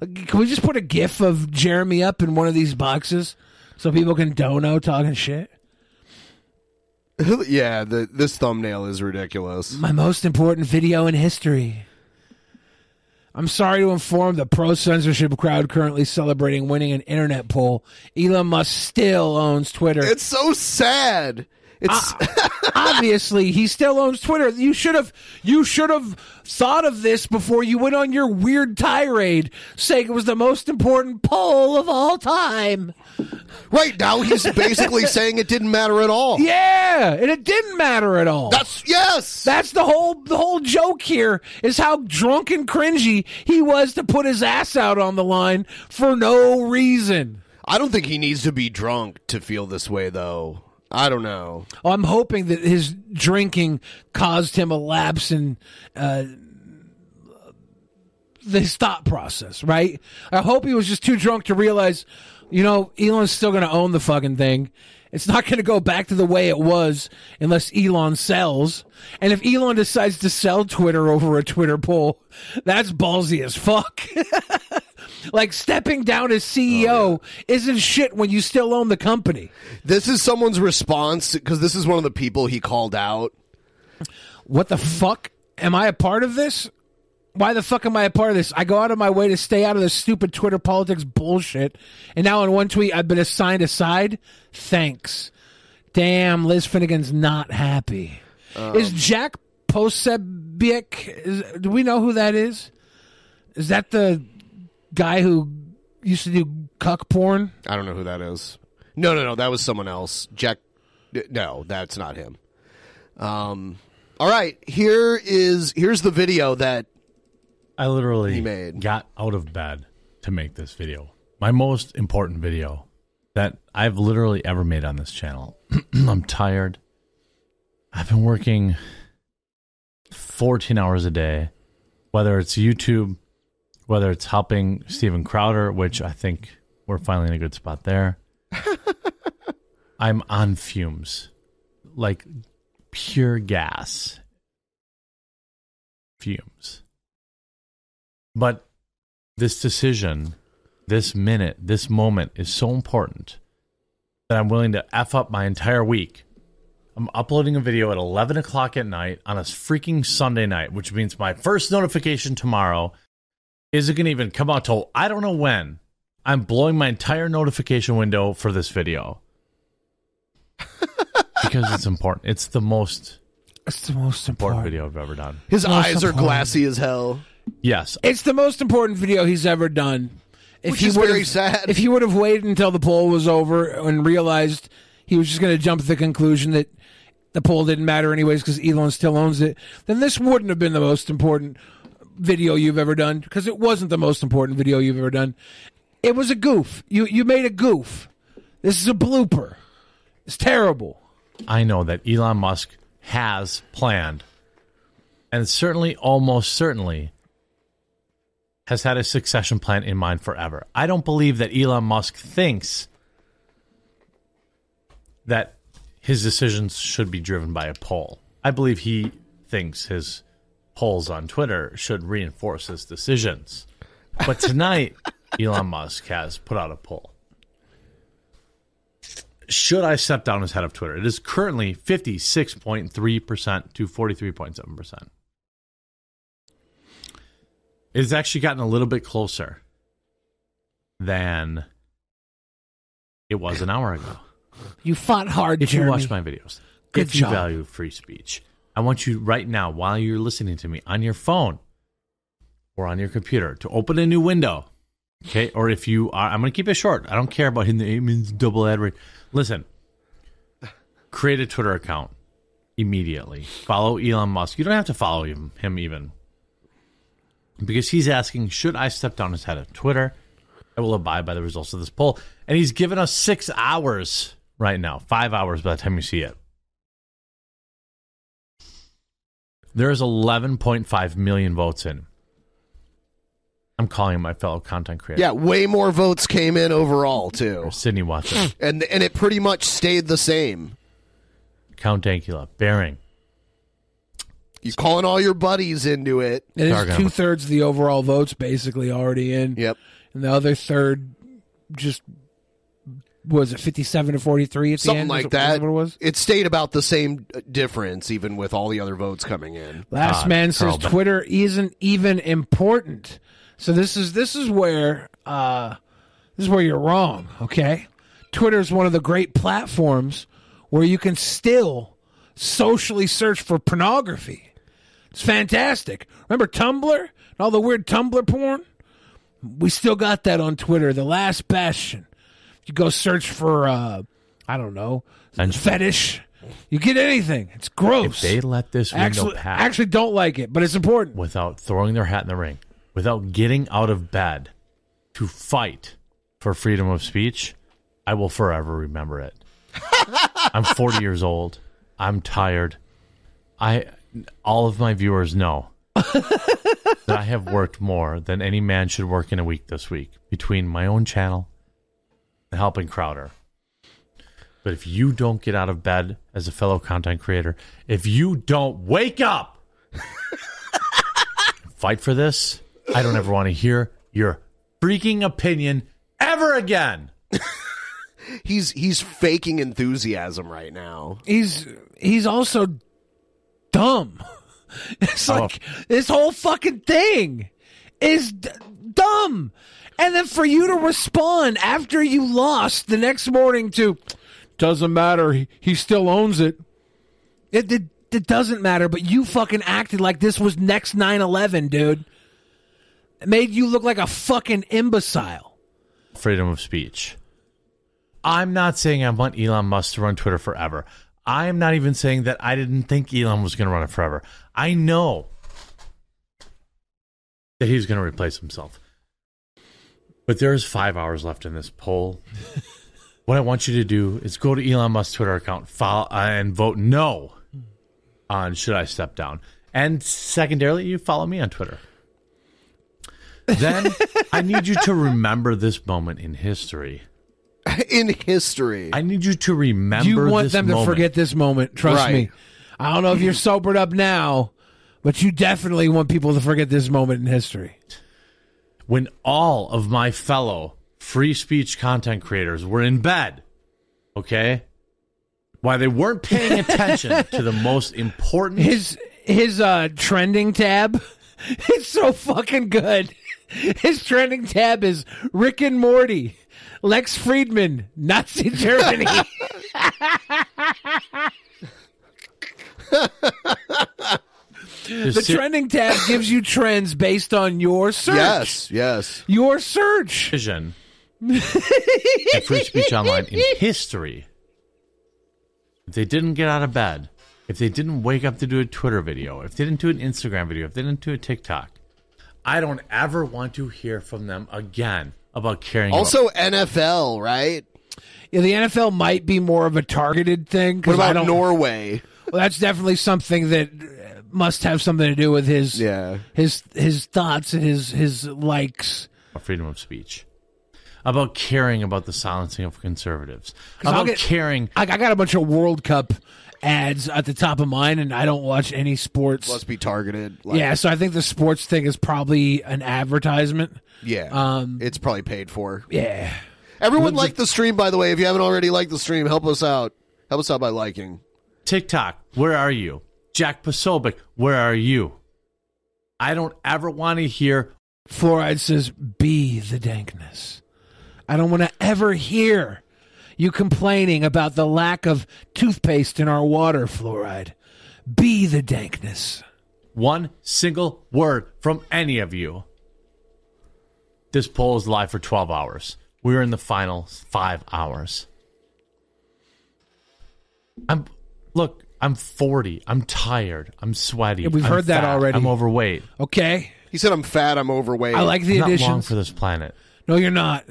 Can we just put a GIF of Jeremy up in one of these boxes so people can dono talking shit? yeah, the, this thumbnail is ridiculous. My most important video in history. I'm sorry to inform the pro censorship crowd currently celebrating winning an internet poll. Elon Musk still owns Twitter. It's so sad. It's uh, obviously he still owns Twitter. You should have you should have thought of this before you went on your weird tirade saying it was the most important poll of all time. Right now he's basically saying it didn't matter at all. Yeah, and it didn't matter at all. That's yes. That's the whole the whole joke here is how drunk and cringy he was to put his ass out on the line for no reason. I don't think he needs to be drunk to feel this way though. I don't know. I'm hoping that his drinking caused him a lapse in uh, thought process, right? I hope he was just too drunk to realize, you know, Elon's still going to own the fucking thing. It's not going to go back to the way it was unless Elon sells. And if Elon decides to sell Twitter over a Twitter poll, that's ballsy as fuck. like stepping down as CEO Oh, isn't shit when you still own the company. This is someone's response because this is one of the people he called out. What the fuck? Am I a part of this? Why the fuck am I a part of this? I go out of my way to stay out of this stupid Twitter politics bullshit. And now in one tweet, I've been assigned a side. Thanks. Damn, Liz Finnegan's not happy. Um. is Jack Posobiec, is, do we know who that is? Is that the guy who used to do cuck porn? I don't know who that is. No, no, no. That was someone else. Jack. No, that's not him. Um. All right. Here is here's the video that I literally He made. got out of bed to make this video. My most important video that I've literally ever made on this channel. I'm tired. I've been working 14 hours a day, whether it's YouTube, whether it's helping Steven Crowder, which I think we're finally in a good spot there. I'm on fumes, like pure gas fumes. But this decision, this minute, this moment is so important that I'm willing to F up my entire week. I'm uploading a video at 11 o'clock at night on a freaking Sunday night, which means my first notification tomorrow isn't going to even come out till I don't know when. I'm blowing my entire notification window for this video because it's important. It's the most It's the most important important. video I've ever done. his Most eyes are glassy as hell. Yes, It's the most important video he's ever done. If Which he is very sad. If he would have waited until the poll was over and realized he was just going to jump to the conclusion that the poll didn't matter anyways because Elon still owns it, then this wouldn't have been the most important video you've ever done because it wasn't the most important video you've ever done. It was a goof. You you made a goof. This is a blooper. It's terrible. I know that Elon Musk has planned, and certainly, almost certainly, has had a succession plan in mind forever. I don't believe that Elon Musk thinks that his decisions should be driven by a poll. I believe he thinks his polls on Twitter should reinforce his decisions. But tonight, Elon Musk has put out a poll. Should I step down as head of Twitter? It is currently 56.3% to 43.7%. It's actually gotten a little bit closer than it was an hour ago. You fought hard, If you watch my videos, Good if you job. value free speech, I want you right now, while you're listening to me on your phone or on your computer, to open a new window. Okay, or if you are, I'm going to keep it short. I don't care about hitting the eight minutes double ad rate. Listen, create a Twitter account immediately. Follow Elon Musk. You don't have to follow him, him even because he's asking, should I step down as head of Twitter? I will abide by the results of this poll. And he's given us six hours right now, five hours by the time you see it. There is 11.5 million votes in. I'm calling my fellow content creator. Yeah, way more votes came in overall too. Sydney Watson, And and it pretty much stayed the same. Count Dankula, Bearing. You calling all your buddies into it. And It is two thirds of the overall votes basically already in. Yep. And the other third just was it fifty seven to forty three at the Something end? like Was that. What it was? It stayed about the same uh, difference, even with all the other votes coming in. Last man says Carl Ba- Twitter isn't even important. So this is this is where uh this is where you're wrong, okay? Twitter is one of the great platforms where you can still socially search for pornography. It's fantastic. Remember Tumblr and all the weird Tumblr porn? We still got that on Twitter, the last bastion. You go search for uh I don't know, And- fetish. You get anything. It's gross. If they let this window actually, pass actually don't like it, but it's important. without throwing their hat in the ring, without getting out of bed to fight for freedom of speech, I will forever remember it. I'm 40 years old. I'm tired. I all of my viewers know that I have worked more than any man should work in a week this week between my own channel and helping Crowder. But if you don't get out of bed as a fellow content creator, if you don't wake up fight for this, I don't ever want to hear your freaking opinion ever again. He's he's faking enthusiasm right now. He's he's also dumb. It's Oh. like this whole fucking thing is d- dumb. And then for you to respond after you lost the next morning to doesn't matter, he, he still owns it. It, it. it doesn't matter, but you fucking acted like this was next 9/11, dude. It made you look like a fucking imbecile. Freedom of speech. I'm not saying I want Elon Musk to run Twitter forever. I am not even saying that I didn't think Elon was going to run it forever. I know that he's going to replace himself. But there's five hours left in this poll. what I want you to do is go to Elon Musk's Twitter account follow, uh, and vote no on should I step down. And secondarily, you follow me on Twitter. Then I need you to remember this moment in history. In history. I need you to remember. you want this them to forget this moment. Trust Right. me. I don't know if you're sobered up now, but you definitely want people to forget this moment in history. When all of my fellow free speech content creators were in bed. Okay, why they weren't paying attention to the most important. His his uh trending tab it's so fucking good. His trending tab is Rick and Morty, Lex Fridman, Nazi Germany. the ser- trending tab gives you trends based on your search. Yes, yes. Your search. vision of free speech online in history. If they didn't get out of bed, if they didn't wake up to do a Twitter video, if they didn't do an Instagram video, if they didn't do a TikTok, I don't ever want to hear from them again about caring. about- Also NFL, right? Yeah, the NFL might be more of a targeted thing. 'cause What I about don't- Norway? Well, that's definitely something that must have something to do with his Yeah. his his thoughts and his his likes. freedom of speech, about caring about the silencing of conservatives. I'll about get- caring. I, I got a bunch of World Cup ads at the top of mine, and I don't watch any sports. Must be targeted. Like, yeah, so I think the sports thing is probably an advertisement. yeah. Um, it's probably paid for. Yeah. Everyone like the stream, by the way. If you haven't already liked the stream, help us out. Help us out by liking. TikTok, where are you? Jack Posobiec, where are you? I don't ever want to hear Fluoride says, be the dankness. I don't want to ever hear you complaining about the lack of toothpaste in our water, Fluoride. Be the dankness. One single word from any of you. This poll is live for 12 hours. We're in the final five hours. I'm look. I'm 40. I'm tired. I'm sweaty. Yeah, we've I'm heard that fat, already. I'm overweight. Okay. He said I'm fat. I'm overweight. I like the I'm not long for this planet. No, you're not.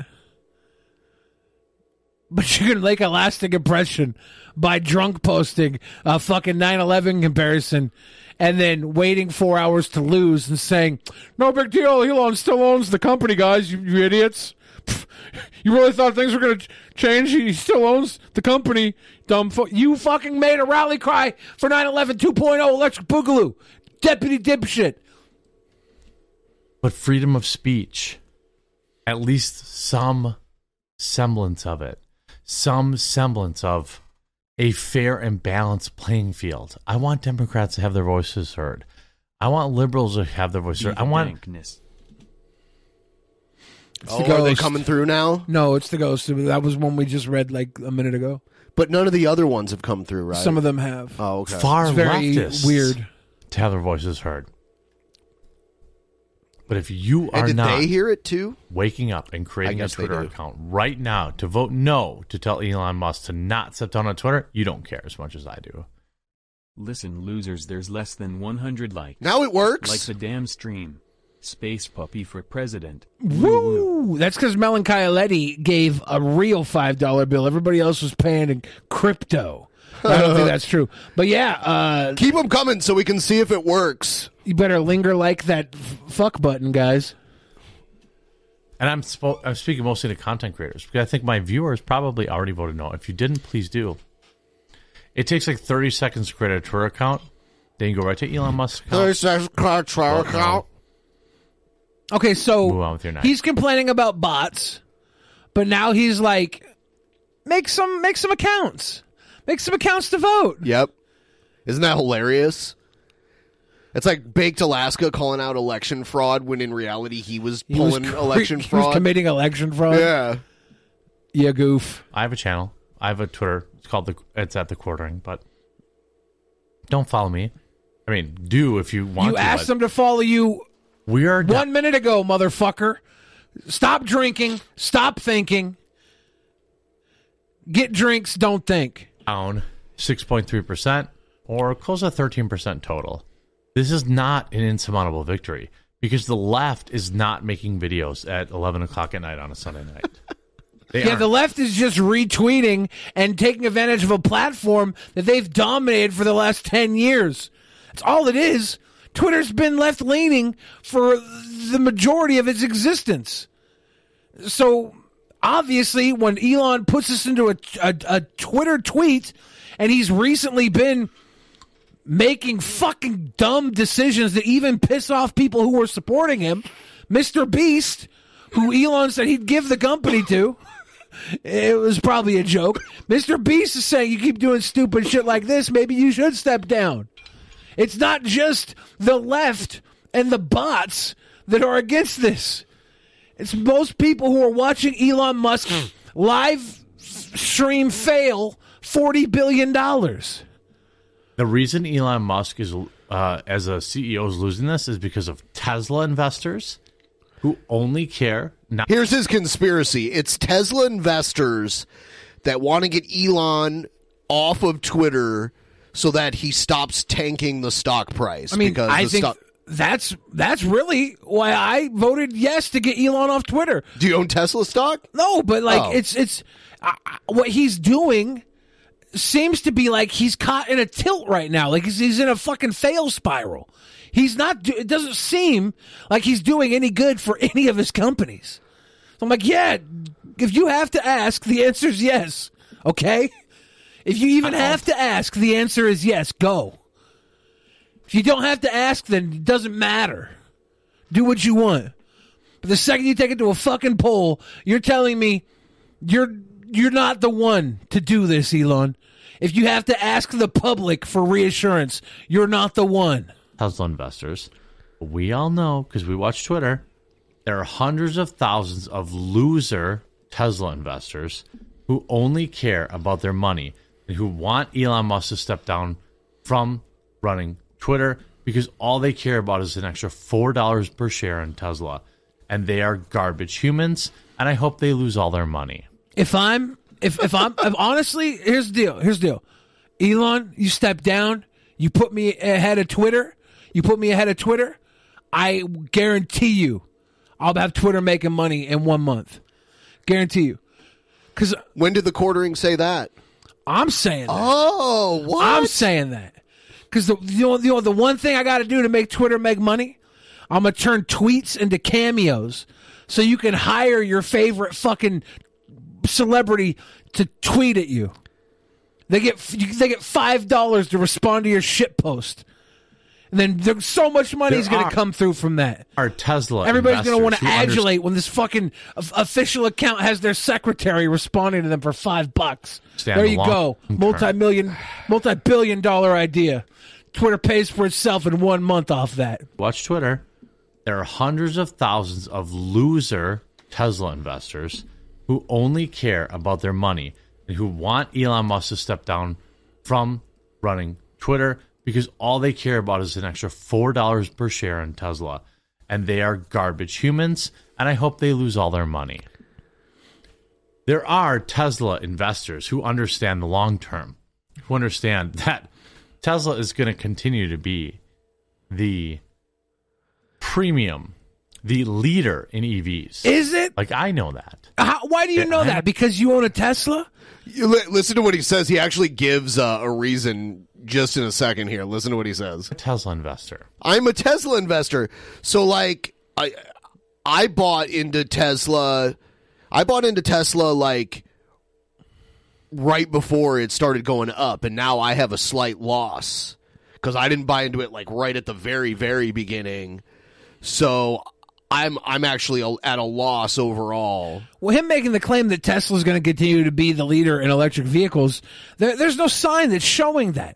But you can make a lasting impression by drunk posting a fucking 9/11 comparison, and then waiting four hours to lose and saying, "No big deal. Elon still owns the company, guys. You, you idiots. Pff, You really thought things were going to change? He still owns the company. Dumb. Fu- you fucking made a rally cry for 9/11 2.0 Electric Boogaloo, deputy dipshit. But freedom of speech, at least some semblance of it, some semblance of a fair and balanced playing field. I want Democrats to have their voices heard. I want liberals to have their voices heard. I want Dankness. It's Oh, the are they coming through now? No, it's the ghost. That was one we just read like a minute ago. But none of the other ones have come through, right? Some of them have. Oh, okay. far It's very leftists weird. to have their voices heard. But if you And are did not they hear it too? waking up and creating a Twitter account right now to vote no to tell Elon Musk to not step down on Twitter, you don't care as much as I do. Listen, losers, there's less than 100 likes. Now it works. Like the damn stream. Space puppy for president. Woo! That's because Melon Melancholy gave a real five dollar bill. Everybody else was paying in crypto. I don't think that's true, but yeah, uh, Keep them coming so we can see if it works. you better linger like that f- fuck button, guys. And I'm spo- I'm speaking mostly to content creators because I think my viewers probably already voted no. If you didn't, please do. It takes like 30 seconds to create a Twitter account. Then you go right to Elon Musk's account. Vote no. Okay, Move so on with your night. he's complaining about bots, but now he's like, make some make some accounts, make some accounts to vote. Yep. Isn't that hilarious? It's like Baked Alaska calling out election fraud when in reality he was He was pulling cre- election he fraud. was committing election fraud. yeah. yeah, goof. I have a channel. I have a Twitter. It's called the. It's at the quartering, but don't follow me. I mean, do if you want You to. asked but them to follow you we are one minute ago, motherfucker. Stop drinking. Stop thinking. Get drinks. Don't think. down 6.3% or close to 13% total. This is not an insurmountable victory because the left is not making videos at 11 o'clock at night on a Sunday night. Yeah, aren't. the left is just retweeting and taking advantage of a platform that they've dominated for the last 10 years. That's all it is. Twitter's been left leaning for the majority of its existence. So obviously, when Elon puts this into a, a, a Twitter tweet, and he's recently been making fucking dumb decisions that even piss off people who were supporting him, Mr. Beast, who Elon said he'd give the company to. It was probably a joke. Mr. Beast is saying you keep doing stupid shit like this, maybe you should step down. It's not just the left and the bots that are against this. It's most people who are watching Elon Musk live stream fail $40 billion. The reason Elon Musk is, uh, as a CEO, is losing this is because of Tesla investors who only care. Not- Here's his conspiracy. It's Tesla investors that want to get Elon off of Twitter so that he stops tanking the stock price. I mean, because I the think stock- that's that's really why I voted yes to get Elon off Twitter. Do you own Tesla stock? No, but like Oh. it's it's uh, what he's doing seems to be like he's caught in a tilt right now. Like he's, he's in a fucking fail spiral. He's not. do- It doesn't seem like he's doing any good for any of his companies. So I'm like, yeah. If you have to ask, the answer is yes. Okay. If you even have to ask, the answer is yes. Go. If you don't have to ask, then it doesn't matter. Do what you want. But the second you take it to a fucking poll, you're telling me you're you're not the one to do this, Elon. If you have to ask the public for reassurance, you're not the one. Tesla investors. We all know because we watch Twitter. there are hundreds of thousands of loser Tesla investors who only care about their money and who want Elon Musk to step down from running Twitter because all they care about is an extra $4 per share in Tesla. And they are garbage humans, and I hope they lose all their money. If I'm, if if I'm, if honestly, here's the deal. Here's the deal. Elon, you step down. You put me ahead of Twitter. You put me ahead of Twitter. I guarantee you, I'll have Twitter making money in one month. Guarantee you. Because when did the quartering say that? I'm saying. That. Oh, what? I'm saying that. Because the know, the, the one thing I got to do to make Twitter make money, I'm gonna turn tweets into cameos, so you can hire your favorite fucking celebrity to tweet at you. They get they get five dollars to respond to your shit post, then there's so much money is going to come through from that. Our Tesla. Everybody's going to want to understand- adulate when this fucking official account has their secretary responding to them for five bucks. Stand there you go, multi-million, multi-billion dollar idea. Twitter pays for itself in one month off that. watch Twitter. There are hundreds of thousands of loser Tesla investors who only care about their money and who want Elon Musk to step down from running Twitter because all they care about is an extra $4 per share in Tesla. And they are garbage humans, and I hope they lose all their money. There are Tesla investors who understand the long term, who understand that Tesla is going to continue to be the premium, the leader in EVs. Is it? Like I know that. How, why do you know I'm- that? Because you own a Tesla. You li- listen to what he says. He actually gives uh, a reason just in a second here. Listen to what he says. A Tesla investor. I'm a Tesla investor. So like I I bought into Tesla I bought into Tesla like right before it started going up and now I have a slight loss cuz I didn't buy into it like right at the very very beginning. So I'm I'm actually at a loss overall. Well, him making the claim that Tesla is going to continue to be the leader in electric vehicles, there, there's no sign that's showing that.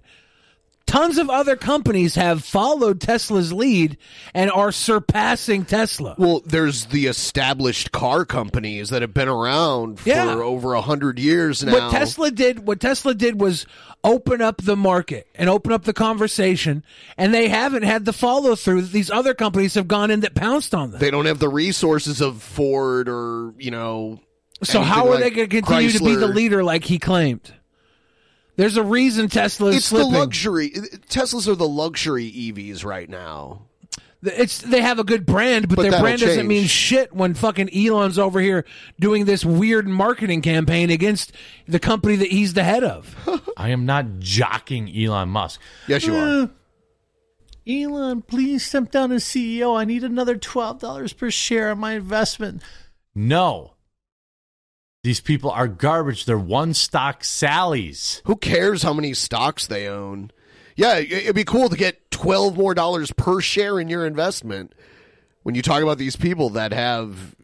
Tons of other companies have followed Tesla's lead and are surpassing Tesla. Well, there's the established car companies that have been around for Yeah. over a hundred years now. What Tesla did, what Tesla did was open up the market and open up the conversation, and they haven't had the follow through that these other companies have gone in that pounced on them. they don't have the resources of Ford or you know. So how are like they going to continue to be the leader like he claimed? There's a reason Tesla is It's slipping. the luxury. Teslas are the luxury EVs right now. It's they have a good brand, but, But their that'll brand doesn't mean shit when fucking Elon's over here doing this weird marketing campaign against the company that he's the head of. I am not jocking Elon Musk. Yes, you are. Uh, Elon, please step down as CEO. I need another $12 per share on my investment. No. These people are garbage. They're one stock Sallies. Who cares how many stocks they own? Yeah, it- it'd be cool to get twelve more dollars per share in your investment. When you talk about these people that have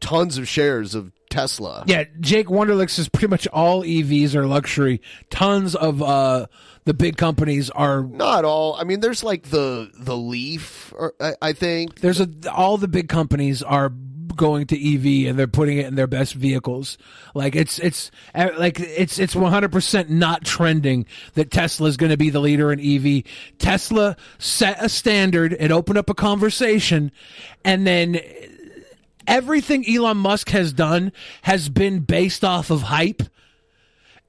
tons of shares of Tesla, Yeah, Jake Wonderlick says pretty much all EVs are luxury. Tons of uh, the big companies are. not all. I mean, there's like the the Leaf, or, I, I think. There's a all the big companies are going to EV and they're putting it in their best vehicles. Like it's it's uh, like it's it's 100% not trending that Tesla is going to be the leader in EV. Tesla set a standard, it opened up a conversation and then everything Elon Musk has done has been based off of hype.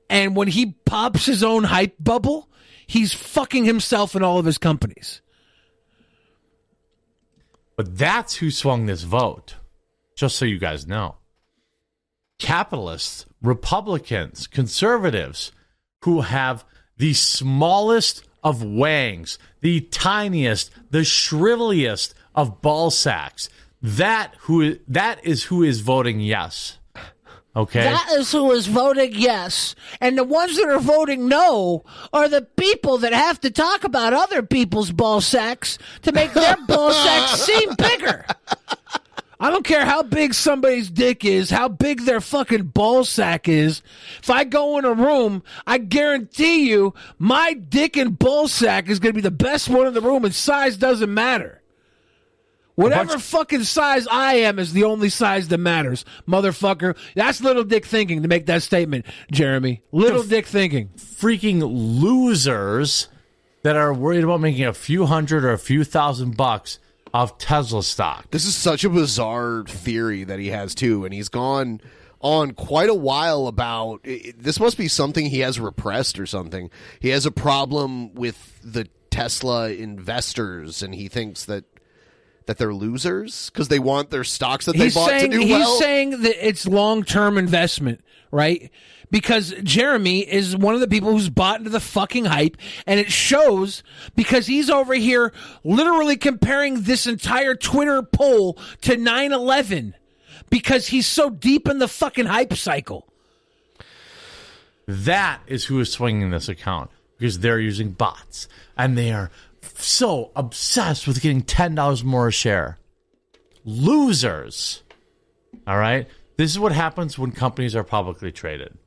And when he pops his own hype bubble, he's fucking himself and all of his companies. But that's who swung this vote, just so you guys know. Capitalists, Republicans, conservatives who have the smallest of wangs, the tiniest, the shriveliest of ball sacks. That who that is who is voting yes. Okay. That is who is voting yes. And the ones that are voting no are the people that have to talk about other people's ball sacks to make their ball sacks seem bigger. I don't care how big somebody's dick is, how big their fucking ball sack is. If I go in a room, I guarantee you my dick and ball sack is going to be the best one in the room and size doesn't matter. Whatever fucking size I am is the only size that matters, motherfucker. That's little dick thinking to make that statement, Jeremy. Little dick thinking. freaking losers that are worried about making a few hundred or a few thousand bucks off Tesla stock. This is such a bizarre theory that he has too, and he's gone on quite a while about it, this. Must be something he has repressed or something. He has a problem with the Tesla investors, and he thinks that that they're losers because they want their stocks that they he's bought saying, to do he's well. He's saying that it's long term investment, right? Because Jeremy is one of the people who's bought into the fucking hype, and it shows because he's over here literally comparing this entire Twitter poll to 9 11 because he's so deep in the fucking hype cycle. That is who is swinging this account because they're using bots and they are so obsessed with getting $10 more a share. Losers. All right? This is what happens when companies are publicly traded.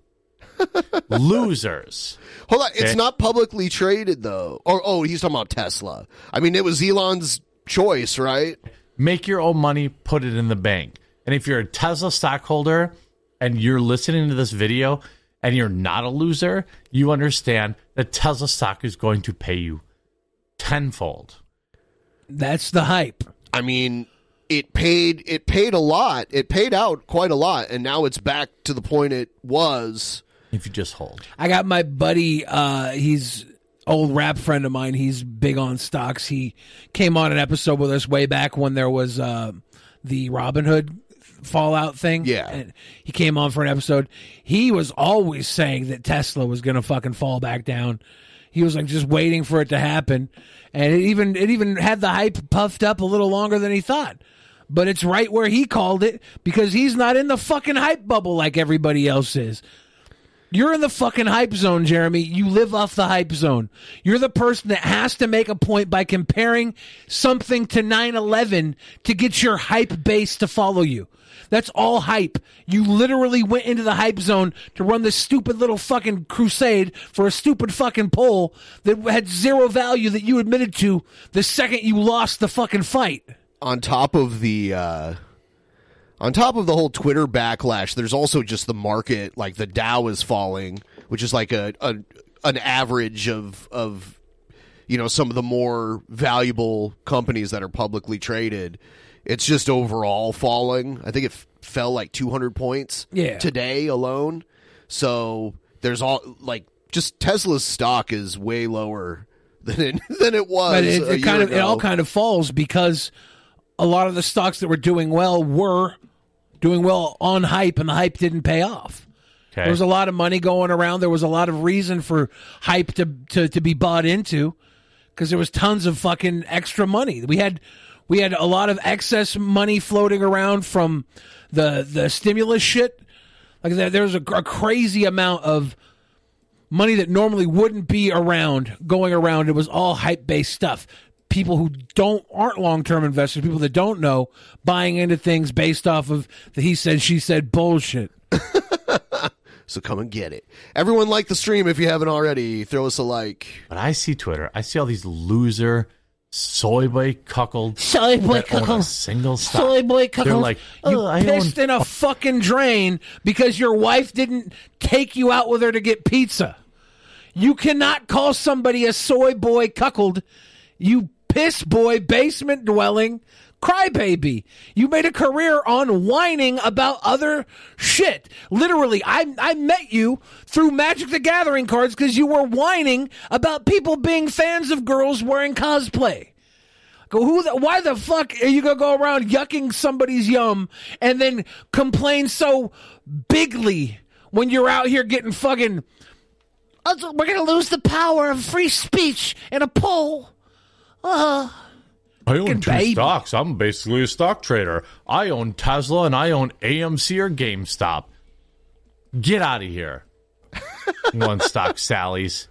Losers. Hold on, it's not publicly traded though. Or oh, he's talking about Tesla. I mean, it was Elon's choice, right? Make your own money, put it in the bank. And if you're a Tesla stockholder and you're listening to this video and you're not a loser, you understand that Tesla stock is going to pay you tenfold. That's the hype. I mean, it paid it paid a lot. It paid out quite a lot, and now it's back to the point it was. If you just hold. I got my buddy, uh, he's old rap friend of mine. He's big on stocks. He came on an episode with us way back when there was uh, the Robinhood fallout thing. Yeah. And he came on for an episode. He was always saying that Tesla was going to fucking fall back down. He was like just waiting for it to happen. And it even it even had the hype puffed up a little longer than he thought. But it's right where he called it because he's not in the fucking hype bubble like everybody else is. You're in the fucking hype zone, Jeremy. You live off the hype zone. You're the person that has to make a point by comparing something to 9 11 to get your hype base to follow you. That's all hype. You literally went into the hype zone to run this stupid little fucking crusade for a stupid fucking poll that had zero value that you admitted to the second you lost the fucking fight. On top of the uh on top of the whole Twitter backlash, there's also just the market, like the Dow is falling, which is like a, a an average of of you know some of the more valuable companies that are publicly traded. It's just overall falling. I think it f- fell like 200 points Yeah. today alone. So there's all like just Tesla's stock is way lower than it than it was. But it, it kind of it all kind of falls because a lot of the stocks that were doing well were doing well on hype, and the hype didn't pay off. Okay. There was a lot of money going around. There was a lot of reason for hype to to, to be bought into because there was tons of fucking extra money. We had we had a lot of excess money floating around from the the stimulus shit. Like there, was a, a crazy amount of money that normally wouldn't be around going around. It was all hype based stuff. People who don't aren't long term investors, people that don't know, buying into things based off of the he said she said bullshit. So come and get it. Everyone like the stream if you haven't already. Throw us a like. But I see Twitter. I see all these loser soy boy cuckold Soy boy that own a cuckold. single stock. Soy boy cuckold. They're like, oh, you oh, I pissed own in a fucking drain because your wife didn't take you out with her to get pizza. You cannot call somebody a soy boy cuckold. You piss boy basement dwelling crybaby. You made a career on whining about other shit. Literally, I I met you through Magic the Gathering cards because you were whining about people being fans of girls wearing cosplay. Go who? The, why the fuck are you gonna go around yucking somebody's yum and then complain so bigly when you're out here getting fucking? "Oh, We're gonna lose the power of free speech in a poll. Uh, I own two baby. stocks. I'm basically a stock trader. I own Tesla and I own AMC or GameStop. Get out of here. One stock Sally's.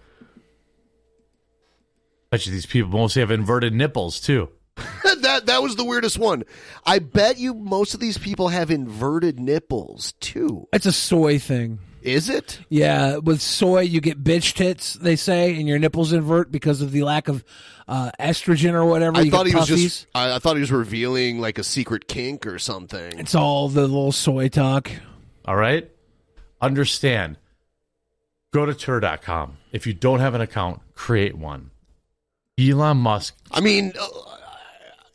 Bet you these people mostly have inverted nipples too. that that was the weirdest one. I bet you most of these people have inverted nipples too. it's a soy thing. Is it? Yeah, with soy you get bitch tits, they say, and your nipples invert because of the lack of uh, estrogen or whatever. I you thought get he was just. I, I thought he was revealing like a secret kink or something. It's all the little soy talk. All right? Understand. Go to Twitter.com. If you don't have an account, create one. Elon Musk. I mean, uh,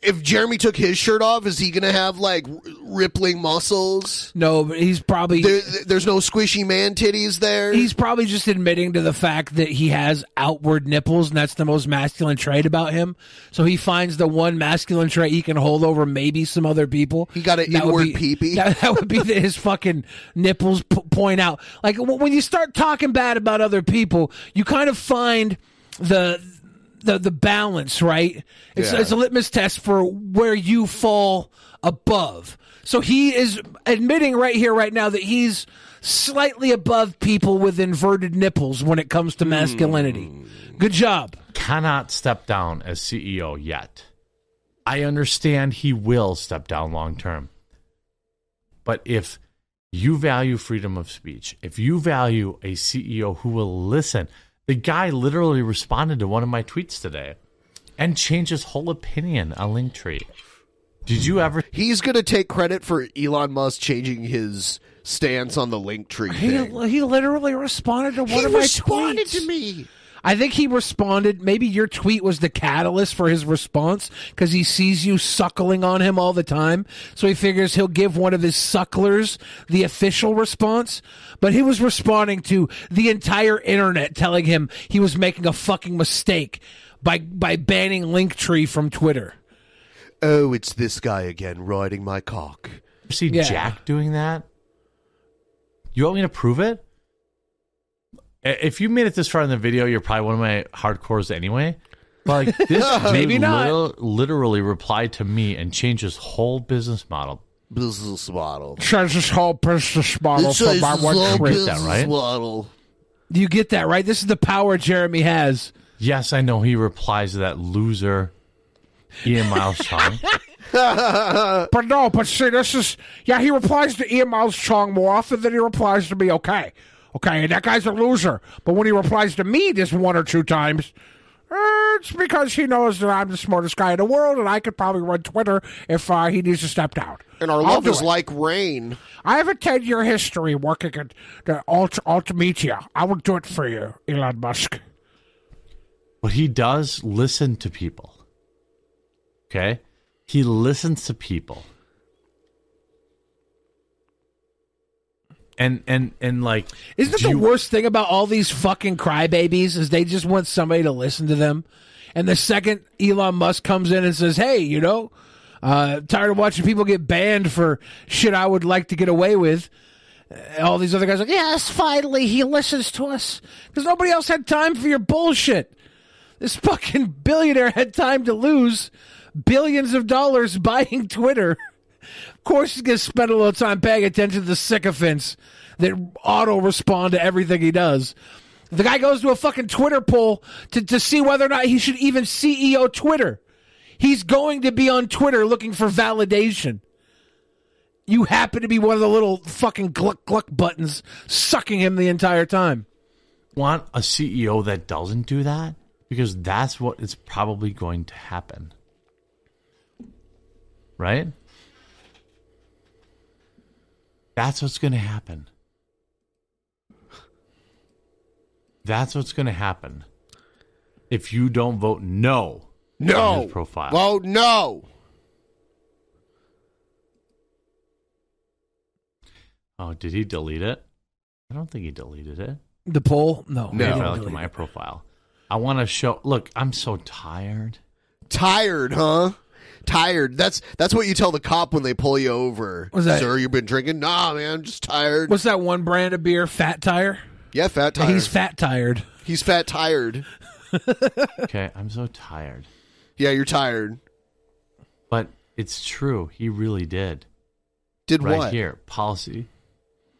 if Jeremy took his shirt off, is he going to have like rippling muscles? No, but he's probably there, there's no squishy man titties there. He's probably just admitting to the fact that he has outward nipples, and that's the most masculine trait about him. So he finds the one masculine trait he can hold over maybe some other people. He got an inward peepee. That, that would be that his fucking nipples p- point out. Like when you start talking bad about other people, you kind of find the the the balance, right? It's Yeah. it's a litmus test for where you fall above. So he is admitting right here, right now, that he's slightly above people with inverted nipples when it comes to hmm. masculinity. Good job. Cannot step down as CEO yet. I understand he will step down long term. But if you value freedom of speech, if you value a CEO who will listen, the guy literally responded to one of my tweets today and changed his whole opinion on Linktree. Did you ever? He's going to take credit for Elon Musk changing his stance on the link tree thing. He, he literally responded to one He of my tweets. He responded to me. I think he responded. Maybe your tweet was the catalyst for his response because he sees you suckling on him all the time. So he figures he'll give one of his sucklers the official response. But he was responding to the entire internet telling him he was making a fucking mistake by by banning Linktree from Twitter. Oh, it's this guy again riding my cock. see Yeah. Jack doing that? You want me to prove it? I- If you made it this far in the video, you're probably one of my hardcores anyway. But like this, Maybe dude not. lit- literally replied to me and changed his whole business model. Business model. Says this whole business model for my one tweet. that, right? model. You get that right? This is the power Jeremy has. Yes, I know he replies to that loser Ian Miles Chong. but no, but see, this is yeah. He replies to Ian Miles Chong more often than he replies to me. Okay, okay, and that guy's a loser. But when he replies to me this one or two times, uh, it's because he knows that I'm the smartest guy in the world, and I could probably run Twitter if uh, he needs to step down. And our I'll love is it. like rain. I have a ten-year history working at the Alt Altimedia. I will do it for you, Elon Musk. But he does listen to people. Okay? He listens to people. And and and like Isn't do the you- worst thing about all these fucking crybabies is they just want somebody to listen to them? And the second Elon Musk comes in and says, "Hey, you know, uh, tired of watching people get banned for shit I would like to get away with," uh, all these other guys are like, "Yes, finally he listens to us because nobody else had time for your bullshit." This fucking billionaire had time to lose billions of dollars buying Twitter. Course, he's going to spend a little time paying attention to the sycophants that auto respond to everything he does. The guy goes to a fucking Twitter poll to, to see whether or not he should even CEO Twitter. He's going to be on Twitter looking for validation. You happen to be one of the little fucking gluck gluck buttons sucking him the entire time. want a CEO that doesn't do that because that's what is probably going to happen. Right? That's what's going to happen. That's what's going to happen. If you don't vote no, on No. his profile. Vote no. oh, did he delete it? I don't think he deleted it. The poll? No. Maybe he if I look at my profile. I want to show. Look, I'm so tired. Tired, huh? Tired. That's that's what you tell the cop when they pull you over. What's that? Sir, you've been drinking? Nah, man, I'm just tired. What's that one brand of beer? Fat Tire? Yeah, fat tired. He's fat tired. He's fat tired. Okay, I'm so tired. Yeah, you're tired. But it's true. He really did. Did right what? here, policy.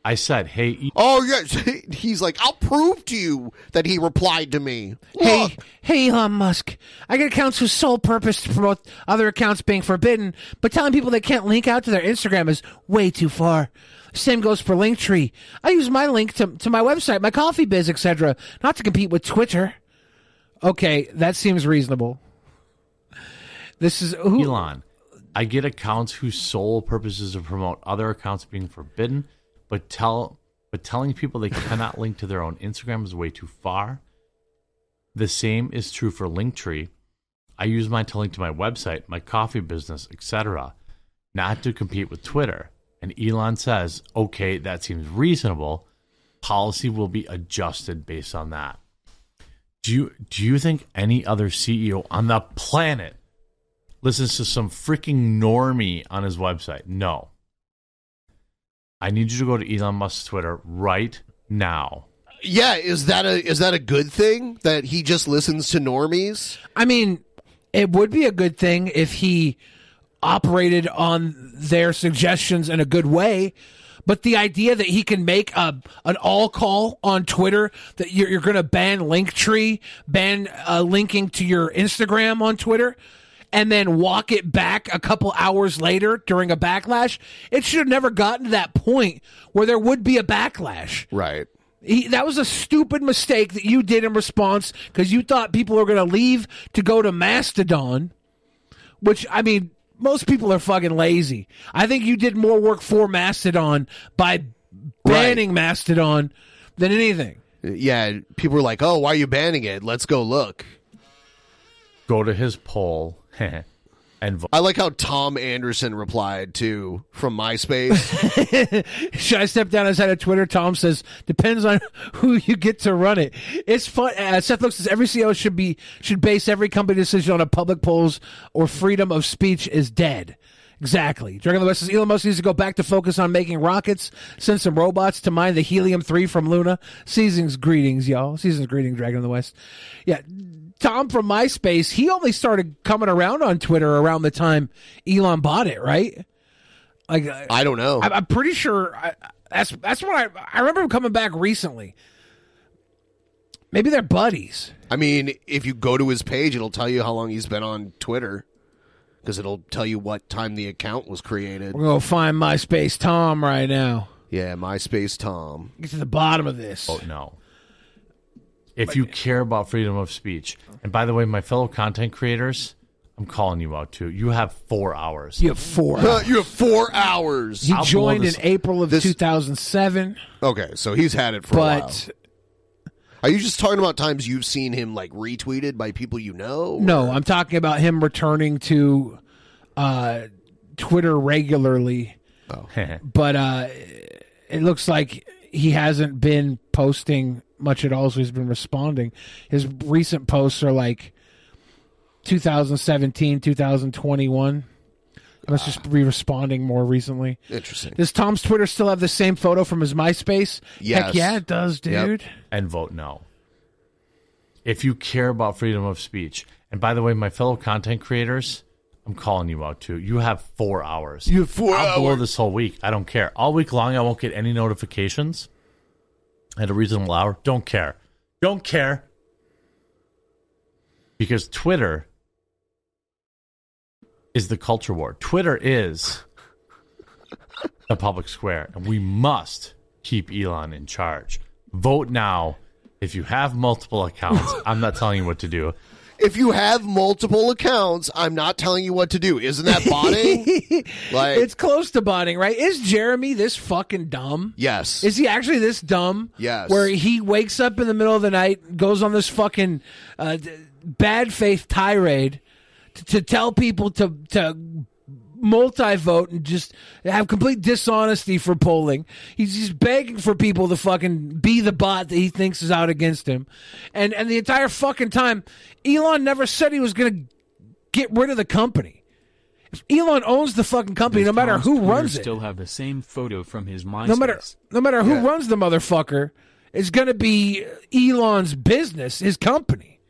I said, "Hey, E- Oh yes, he's like, I'll prove to you that he replied to me. Hey, Look. hey, Elon Musk. I get accounts whose sole purpose to promote other accounts being forbidden, but telling people they can't link out to their Instagram is way too far. Same goes for Linktree. I use my link to, to my website, my coffee biz, etc., not to compete with Twitter. Okay, that seems reasonable. This is who Elon, I get accounts whose sole purpose is to promote other accounts being forbidden, but tell but telling people they cannot link to their own Instagram is way too far. The same is true for Linktree. I use mine to link to my website, my coffee business, etc., not to compete with Twitter. And Elon says, "Okay, that seems reasonable. Policy will be adjusted based on that." Do you do you think any other CEO on the planet listens to some freaking normie on his website. No. I need you to go to Elon Musk's Twitter right now. Yeah, is that a is that a good thing that he just listens to normies? I mean, it would be a good thing if he operated on their suggestions in a good way. But the idea that he can make a an all call on Twitter that you're, you're going to ban Linktree, ban uh, linking to your Instagram on Twitter, and then walk it back a couple hours later during a backlash, it should have never gotten to that point where there would be a backlash. Right. He, that was a stupid mistake that you did in response because you thought people were going to leave to go to Mastodon, which, I mean, most people are fucking lazy. I think you did more work for Mastodon by banning Mastodon than anything. Yeah, people were like, "Oh, why are you banning it? Let's go look." Go to his poll and. I like how Tom Anderson replied to from MySpace. Should I step down as head of Twitter? Tom says depends on who you get to run it. It's fun. Uh, Seth looks says every CEO should be should base every company decision on a public polls or freedom of speech is dead. Exactly. Dragon of the West says Elon Musk needs to go back to focus on making rockets, send some robots to mine the helium three from Luna. Seasons greetings, y'all. Seasons greetings, Dragon of the West. Yeah. Tom from MySpace, he only started coming around on Twitter around the time Elon bought it, right? Like uh, I don't know. I, I'm pretty sure I, that's that's what I I remember him coming back recently. Maybe they're buddies. I mean, if you go to his page, it'll tell you how long he's been on Twitter because it'll tell you what time the account was created. We're gonna find MySpace Tom right now. Yeah, MySpace Tom. Get to the bottom of this. Oh no. If you care about freedom of speech, and by the way, my fellow content creators, I'm calling you out too. You have four hours. You have four. Uh, you have four hours. He I'll blow joined this- in April of 2007, Okay, so he's had it for a while. but Are you just talking about times you've seen him like retweeted by people you know? no, I'm talking about him returning to uh, Twitter regularly. Oh. but uh, it looks like he hasn't been posting much at all. So he's been responding. His recent posts are like 2017, 2021. He must just ah. be responding more recently. Interesting. Does Tom's Twitter still have the same photo from his MySpace? Yes. Heck yeah, it does, Yep. dude. and vote no. If you care about freedom of speech, and by the way, my fellow content creators, I'm calling you out too. You have four hours. You have 4 I'll blow hours. this whole week. I don't care. All week long, I won't get any notifications at a reasonable hour. Don't care. Don't care. Because Twitter is the culture war. Twitter is a public square, and we must keep Elon in charge. Vote now. If you have multiple accounts, I'm not telling you what to do. If you have multiple accounts, I'm not telling you what to do. Isn't that botting? like, it's close to botting, right? Is Jeremy this fucking dumb? yes. Is he actually this dumb? Yes. Where he wakes up in the middle of the night, goes on this fucking uh, bad faith tirade to, to tell people to to multi vote and just have complete dishonesty for polling. He's just begging for people to fucking be the bot that he thinks is out against him, and and the entire fucking time, Elon never said he was going to get rid of the company. If Elon owns the fucking company, Does no matter Tom's who Twitter runs it, Still have the same photo from his MySpace. no matter no matter who Yeah. runs the motherfucker, it's going to be Elon's business, his company.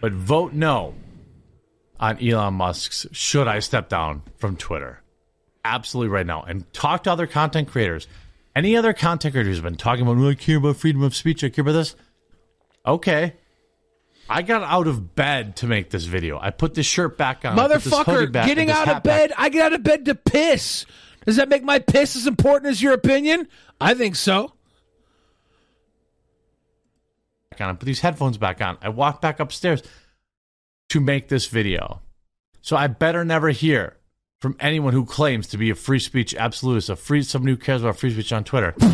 But vote no on Elon Musk's should I step down from Twitter. absolutely right now and talk to other content creators. Any other content creators who's been talking about, "Oh, I care about freedom of speech, I care about this. Okay. I got out of bed to make this video. I put this shirt back on. I put this hoodie Motherfucker, back, getting out of hat back. bed. I get out of bed to piss. Does that make my piss as important as your opinion? I think so. on. I put these headphones back on. I walked back upstairs to make this video. So I better never hear from anyone who claims to be a free speech absolutist, a free someone who cares about free speech on Twitter.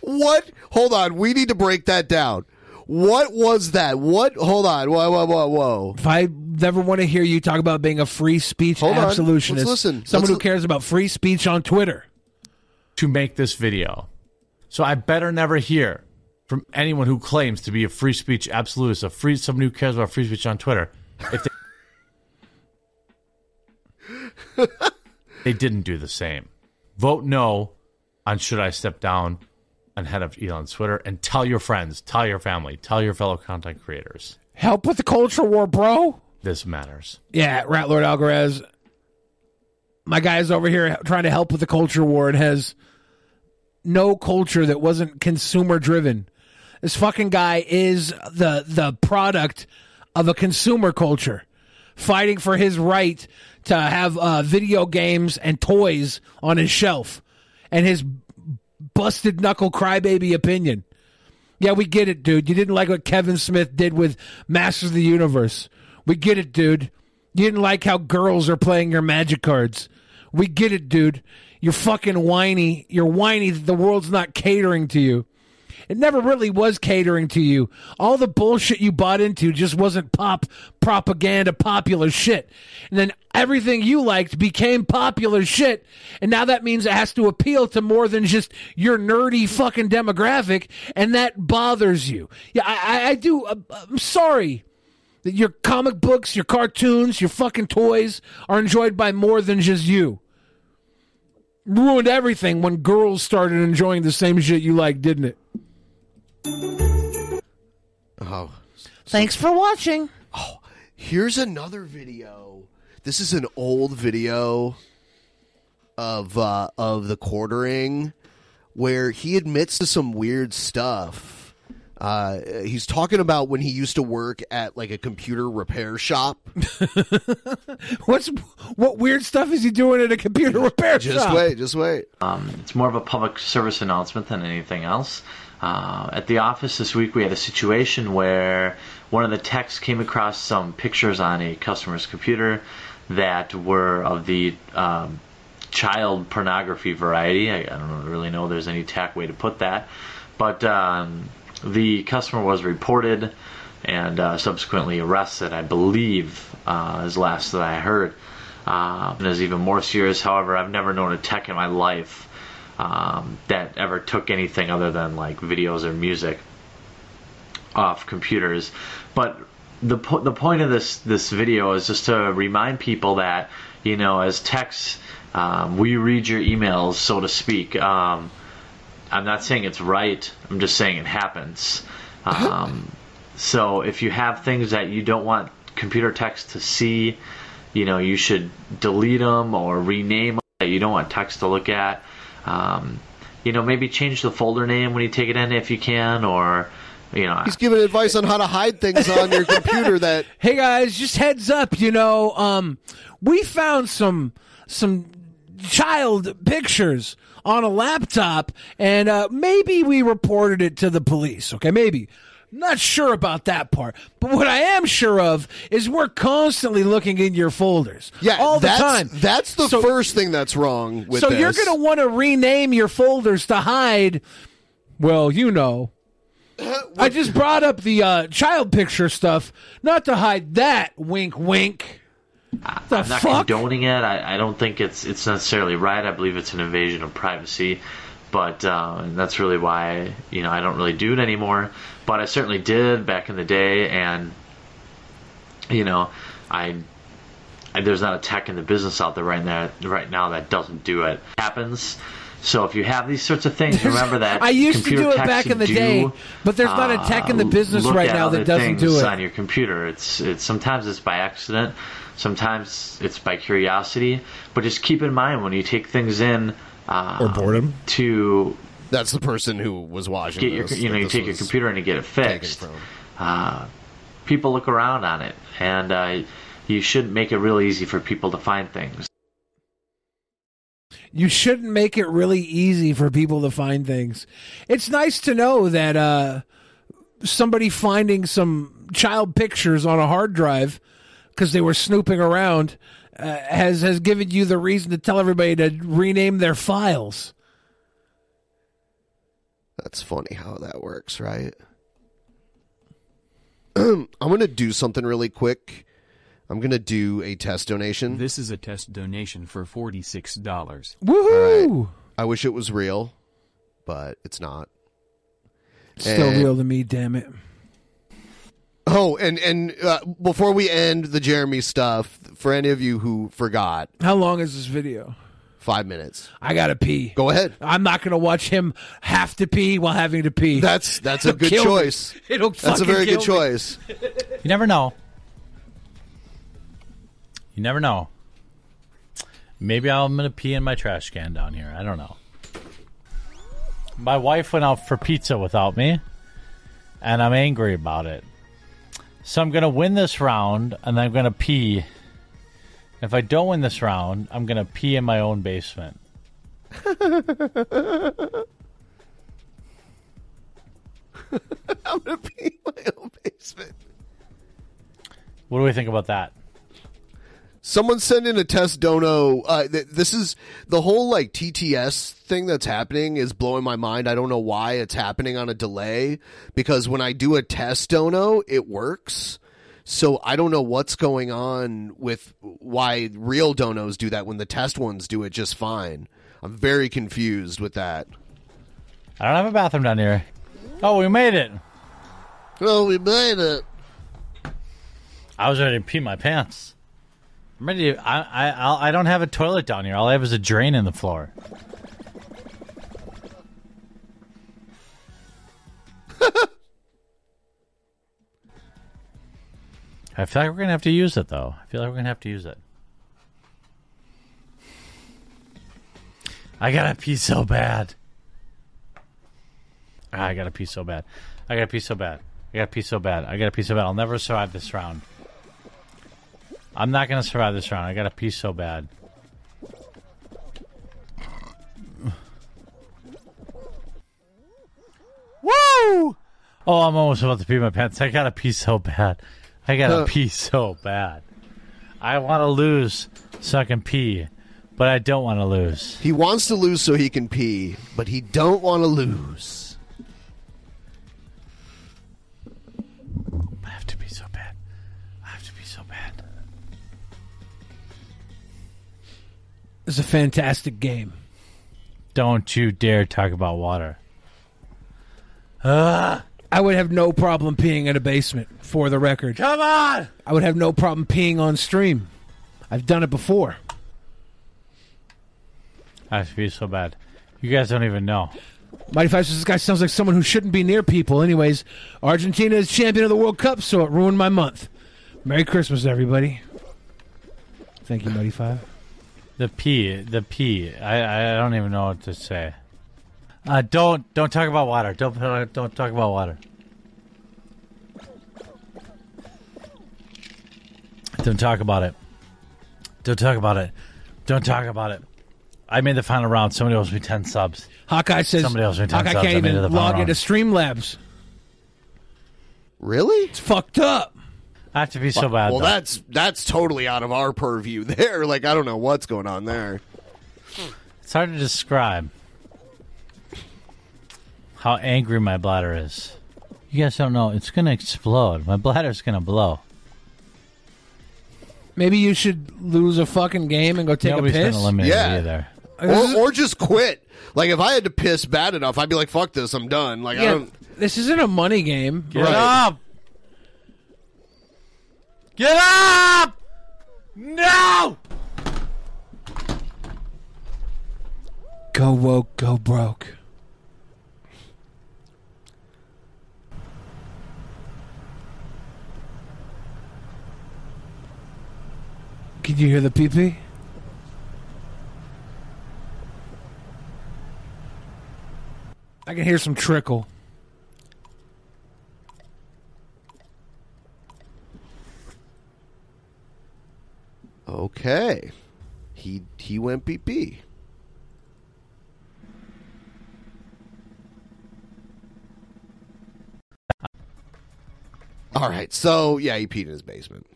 What? Hold on. We need to break that down. What was that? What? Hold on. Whoa, whoa, whoa, whoa. If I never want to hear you talk about being a free speech Hold on. absolutionist, Let's listen. someone Let's who cares about free speech on Twitter. to make this video. So I better never hear from anyone who claims to be a free speech absolutist, a free someone who cares about free speech on Twitter. If they, they didn't do the same. Vote no on should I step down on head of Elon's Twitter and tell your friends, tell your family, tell your fellow content creators. Help with the culture war, bro. This matters. Yeah, Rat Lord Alvarez. My guy is over here trying to help with the culture war and has no culture that wasn't consumer driven. This fucking guy is the the product of a consumer culture, fighting for his right to have uh, video games and toys on his shelf, and his busted knuckle crybaby opinion. Yeah, we get it, dude. You didn't like what Kevin Smith did with Masters of the Universe. We get it, dude. You didn't like how girls are playing your magic cards. We get it, dude. You're fucking whiny. You're whiny that the world's not catering to you. It never really was catering to you. All the bullshit you bought into just wasn't pop propaganda popular shit. And then everything you liked became popular shit. And now that means it has to appeal to more than just your nerdy fucking demographic. And that bothers you. Yeah, I, I, I do. uh, I'm sorry that your comic books, your cartoons, your fucking toys are enjoyed by more than just you. Ruined everything when girls started enjoying the same shit you like, didn't it? Oh. Thanks for watching. Oh, here's another video. This is an old video of uh, of the quartering where he admits to some weird stuff. Uh, he's talking about when he used to work at like a computer repair shop. What's what weird stuff is he doing at a computer repair Just shop? Just wait, just wait. Um, it's more of a public service announcement than anything else. Uh, at the office this week, we had a situation where one of the techs came across some pictures on a customer's computer that were of the um, child pornography variety. I, I don't really know if there's any tech way to put that, but um, the customer was reported and uh, subsequently arrested. I believe uh, is last that I heard. Uh, and is even more serious. However, I've never known a tech in my life um, that ever took anything other than like videos or music off computers. But the po- the point of this this video is just to remind people that you know as techs um, we read your emails so to speak. Um, I'm not saying it's right. I'm just saying it happens. Um, so if you have things that you don't want computer techs to see, you know you should delete them or rename them that you don't want text to look at. Um, you know, maybe change the folder name when you take it in if you can, or you know, He's giving advice on how to hide things on your computer that Hey guys, just heads up, you know, um, we found some some child pictures on a laptop, and uh, maybe we reported it to the police. Okay, maybe. Not sure about that part, but what I am sure of is we're constantly looking in your folders. yeah, all the time. That's the So- first thing that's wrong with so this. you're going to want to rename your folders to hide. Well, you know. I just brought up the uh, child picture stuff, not to hide that. Wink, wink. The I'm not fuck? condoning it. I, I don't think it's it's necessarily right. I believe it's an invasion of privacy, but uh, and that's really why you know I don't really do it anymore. But I certainly did back in the day, and you know I, I there's not a tech in the business out there right now right now that doesn't do it. happens. So if you have these sorts of things, remember that I used to do it back in the do, day, but there's not a tech in the uh, business look right now that doesn't do it. on your computer. It's it's sometimes it's by accident, sometimes it's by curiosity. But just keep in mind when you take things in uh, Or boredom. to That's the person who was watching. get your this, you know you take your computer and you get it fixed. from. Uh, people look around on it, and uh, you should make it real easy for people to find things. You shouldn't make it really easy for people to find things. It's nice to know that uh, somebody finding some child pictures on a hard drive because they were snooping around uh, has has given you the reason to tell everybody to rename their files. That's funny how that works, right? I'm going to do something really quick. I'm going to do a test donation. This is a test donation for $46. Woohoo! I wish it was real, but it's not. Still And- real to me, damn it. Oh, and and uh, before we end the Jeremy stuff, for any of you who forgot, How long is this video? Five minutes. I gotta pee. Go ahead. I'm not gonna watch him have to pee while having to pee. That's that's a good kill me. choice. It'll That's a fucking very good me. choice. You never know. You never know. Maybe I'm gonna pee in my trash can down here. I don't know. My wife went out for pizza without me, and I'm angry about it. So I'm gonna win this round, and I'm gonna pee. If I don't win this round, I'm gonna pee in my own basement. I'm gonna pee in my own basement. What do we think about that? Someone sent in a test dono. Uh, th- this is the whole like TTS thing that's happening is blowing my mind. I don't know why it's happening on a delay because when I do a test dono, it works. So I don't know what's going on with why real donos do that when the test ones do it just fine. I'm very confused with that. I don't have a bathroom down here. Oh, we made it. Oh, we made it. I was ready to pee my pants. I'm ready. To, I I I'll, I don't have a toilet down here. All I have is a drain in the floor. I feel like we're gonna have to use it though. I feel like we're gonna have to use it. I gotta pee so bad. Ah, I gotta pee so bad. I gotta pee so bad. I gotta pee so bad. I gotta pee so bad. I'll never survive this round. I'm not gonna survive this round. I gotta pee so bad. Woo! Oh, I'm almost about to pee my pants. I gotta pee so bad. I gotta Uh. pee so bad. I want to lose so I can pee, but I don't want to lose. He wants to lose so he can pee, but he don't want to lose. I have to pee so bad. I have to pee so bad. It's a fantastic game. Don't you dare talk about water. Ah. I would have no problem peeing in a basement, for the record. Come on! I would have no problem peeing on stream. I've done it before. I feel so bad. You guys don't even know. Mighty Five says this guy sounds like someone who shouldn't be near people. Anyways, Argentina is champion of the World Cup, so it ruined my month. Merry Christmas, everybody. Thank you, Mighty Five. The pee, the pee. I, I don't even know what to say. Uh, don't don't talk about water. Don't don't talk about water. Don't talk about it. Don't talk about it. Don't talk about it. I made the final round. Somebody owes me ten subs. Hawkeye says Somebody else me ten Hawkeye subs. can't I made it even final log round. into Streamlabs. Really? It's fucked up. I have to be so bad. Well, though. that's that's totally out of our purview there. Like I don't know what's going on there. It's hard to describe how angry my bladder is. You guys don't know. It's gonna explode. My bladder's gonna blow. Maybe you should lose a fucking game and go take Nobody's a piss. gonna eliminate Yeah. me either. Or, or just quit. Like if I had to piss bad enough, I'd be like, "Fuck this, I'm done." Like I Yeah, don't. this isn't a money game. Get up! Get up! No! Go woke, go broke. Can you hear the pee pee? I can hear some trickle. Okay. He he went PP. All right. So, yeah, he peed in his basement.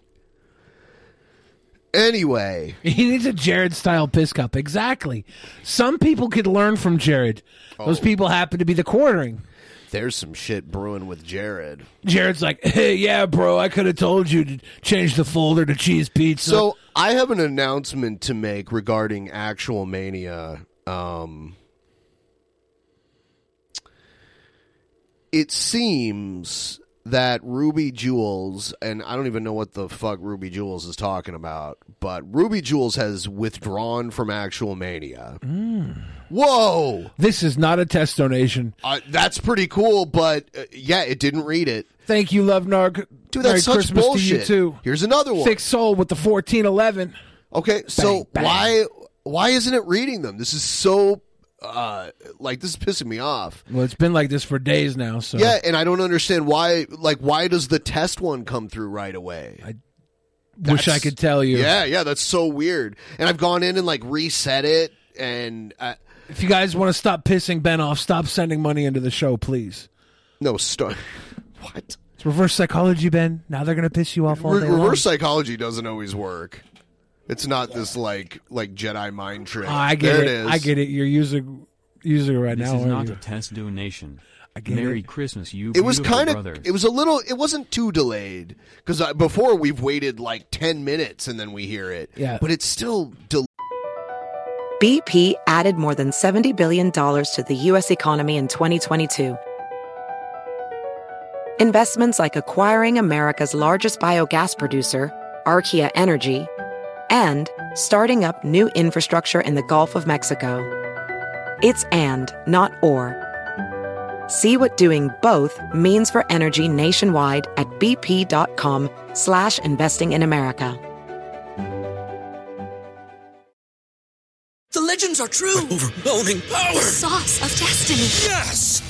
Anyway, He needs a Jared style piss cup. Exactly. Some people could learn from Jared. Those Oh. people happen to be the quartering. there's some shit brewing with Jared. Jared's like, hey, yeah, bro, I could have told you to change the folder to cheese pizza. So I have an announcement to make regarding actual mania. Um, it seems that Ruby Jewels, and I don't even know what the fuck Ruby Jewels is talking about, but Ruby Jewels has withdrawn from actual mania. Whoa! This is not a test donation. Uh, that's pretty cool, but uh, yeah, it didn't read it. Thank you, Love Narg. Dude, Merry such Christmas bullshit. to you too. Here's another one. Thick soul with the fourteen eleven. Okay, so bang. why why isn't it reading them? This is so uh like this is pissing me off. Well, it's been like this for days now. So Yeah, and I don't understand why like why does the test one come through right away? I wish I could tell you. Yeah, yeah, that's so weird. And I've gone in and like reset it and uh, If you guys want to stop pissing Ben off, stop sending money into the show, please. no start what? It's reverse psychology, Ben. Now they're gonna piss you off all Re- day long. reverse psychology doesn't always work. It's not this like like Jedi mind trick. Oh, I get there it. it is. I get it. You're using using it right This now. is aren't you? a test donation. get Merry it. Christmas, you it was kind of it was a little it wasn't too delayed because before we've waited like 10 minutes and then we hear it Yeah. but it's still delayed BP added more than $70 billion to the U.S. economy in 2022. Investments like acquiring America's largest biogas producer, Archaea Energy, and starting up new infrastructure in the Gulf of Mexico. It's and, not or. See what doing both means for energy nationwide at bp.com slash investing in America. The legends are true. Overwhelming power! The sauce of destiny. Yes!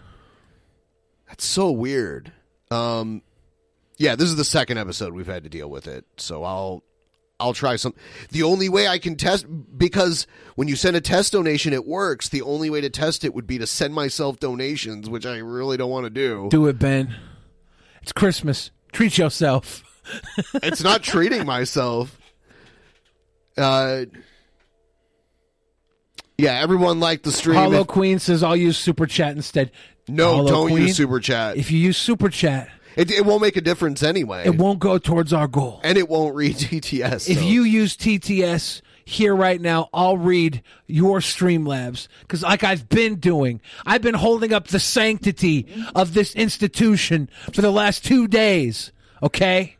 That's so weird um yeah this is the second episode we've had to deal with it so i'll i'll try some the only way i can test because when you send a test donation it works the only way to test it would be to send myself donations which i really don't want to do Do it, Ben. It's Christmas. Treat yourself. it's not treating myself. Uh, yeah, everyone liked the stream. Hollow If- Queen says I'll use Super Chat instead. No, Hollow don't Queen, use super chat. If you use Super Chat, it, it won't make a difference anyway, it won't go towards our goal. and it won't read TTS. If so- you use TTS here right now, I'll read your Streamlabs because, like I've been doing, I've been holding up the sanctity of this institution for the last two days. Okay.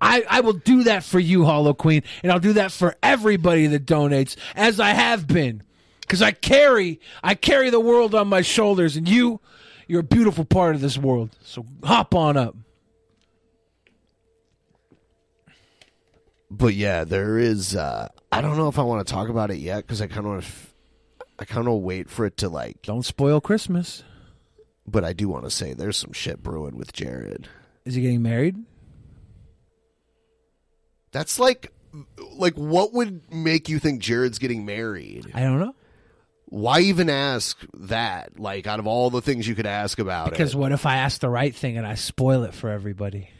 I, I will do that for you, Hollow Queen, and I'll do that for everybody that donates, as I have been, because I carry I carry the world on my shoulders, and you, you're a beautiful part of this world. So hop on up. but yeah, there is. Uh, I don't know if I want to talk about it yet because I kind of want to. F- I kind of wait for it to like. Don't spoil Christmas. But I do want to say there's some shit brewing with Jared. Is he getting married? That's like, like what would make you think Jared's getting married? I don't know. Why even ask that? Like, out of all the things you could ask about Because it, what if I ask the right thing and I spoil it for everybody?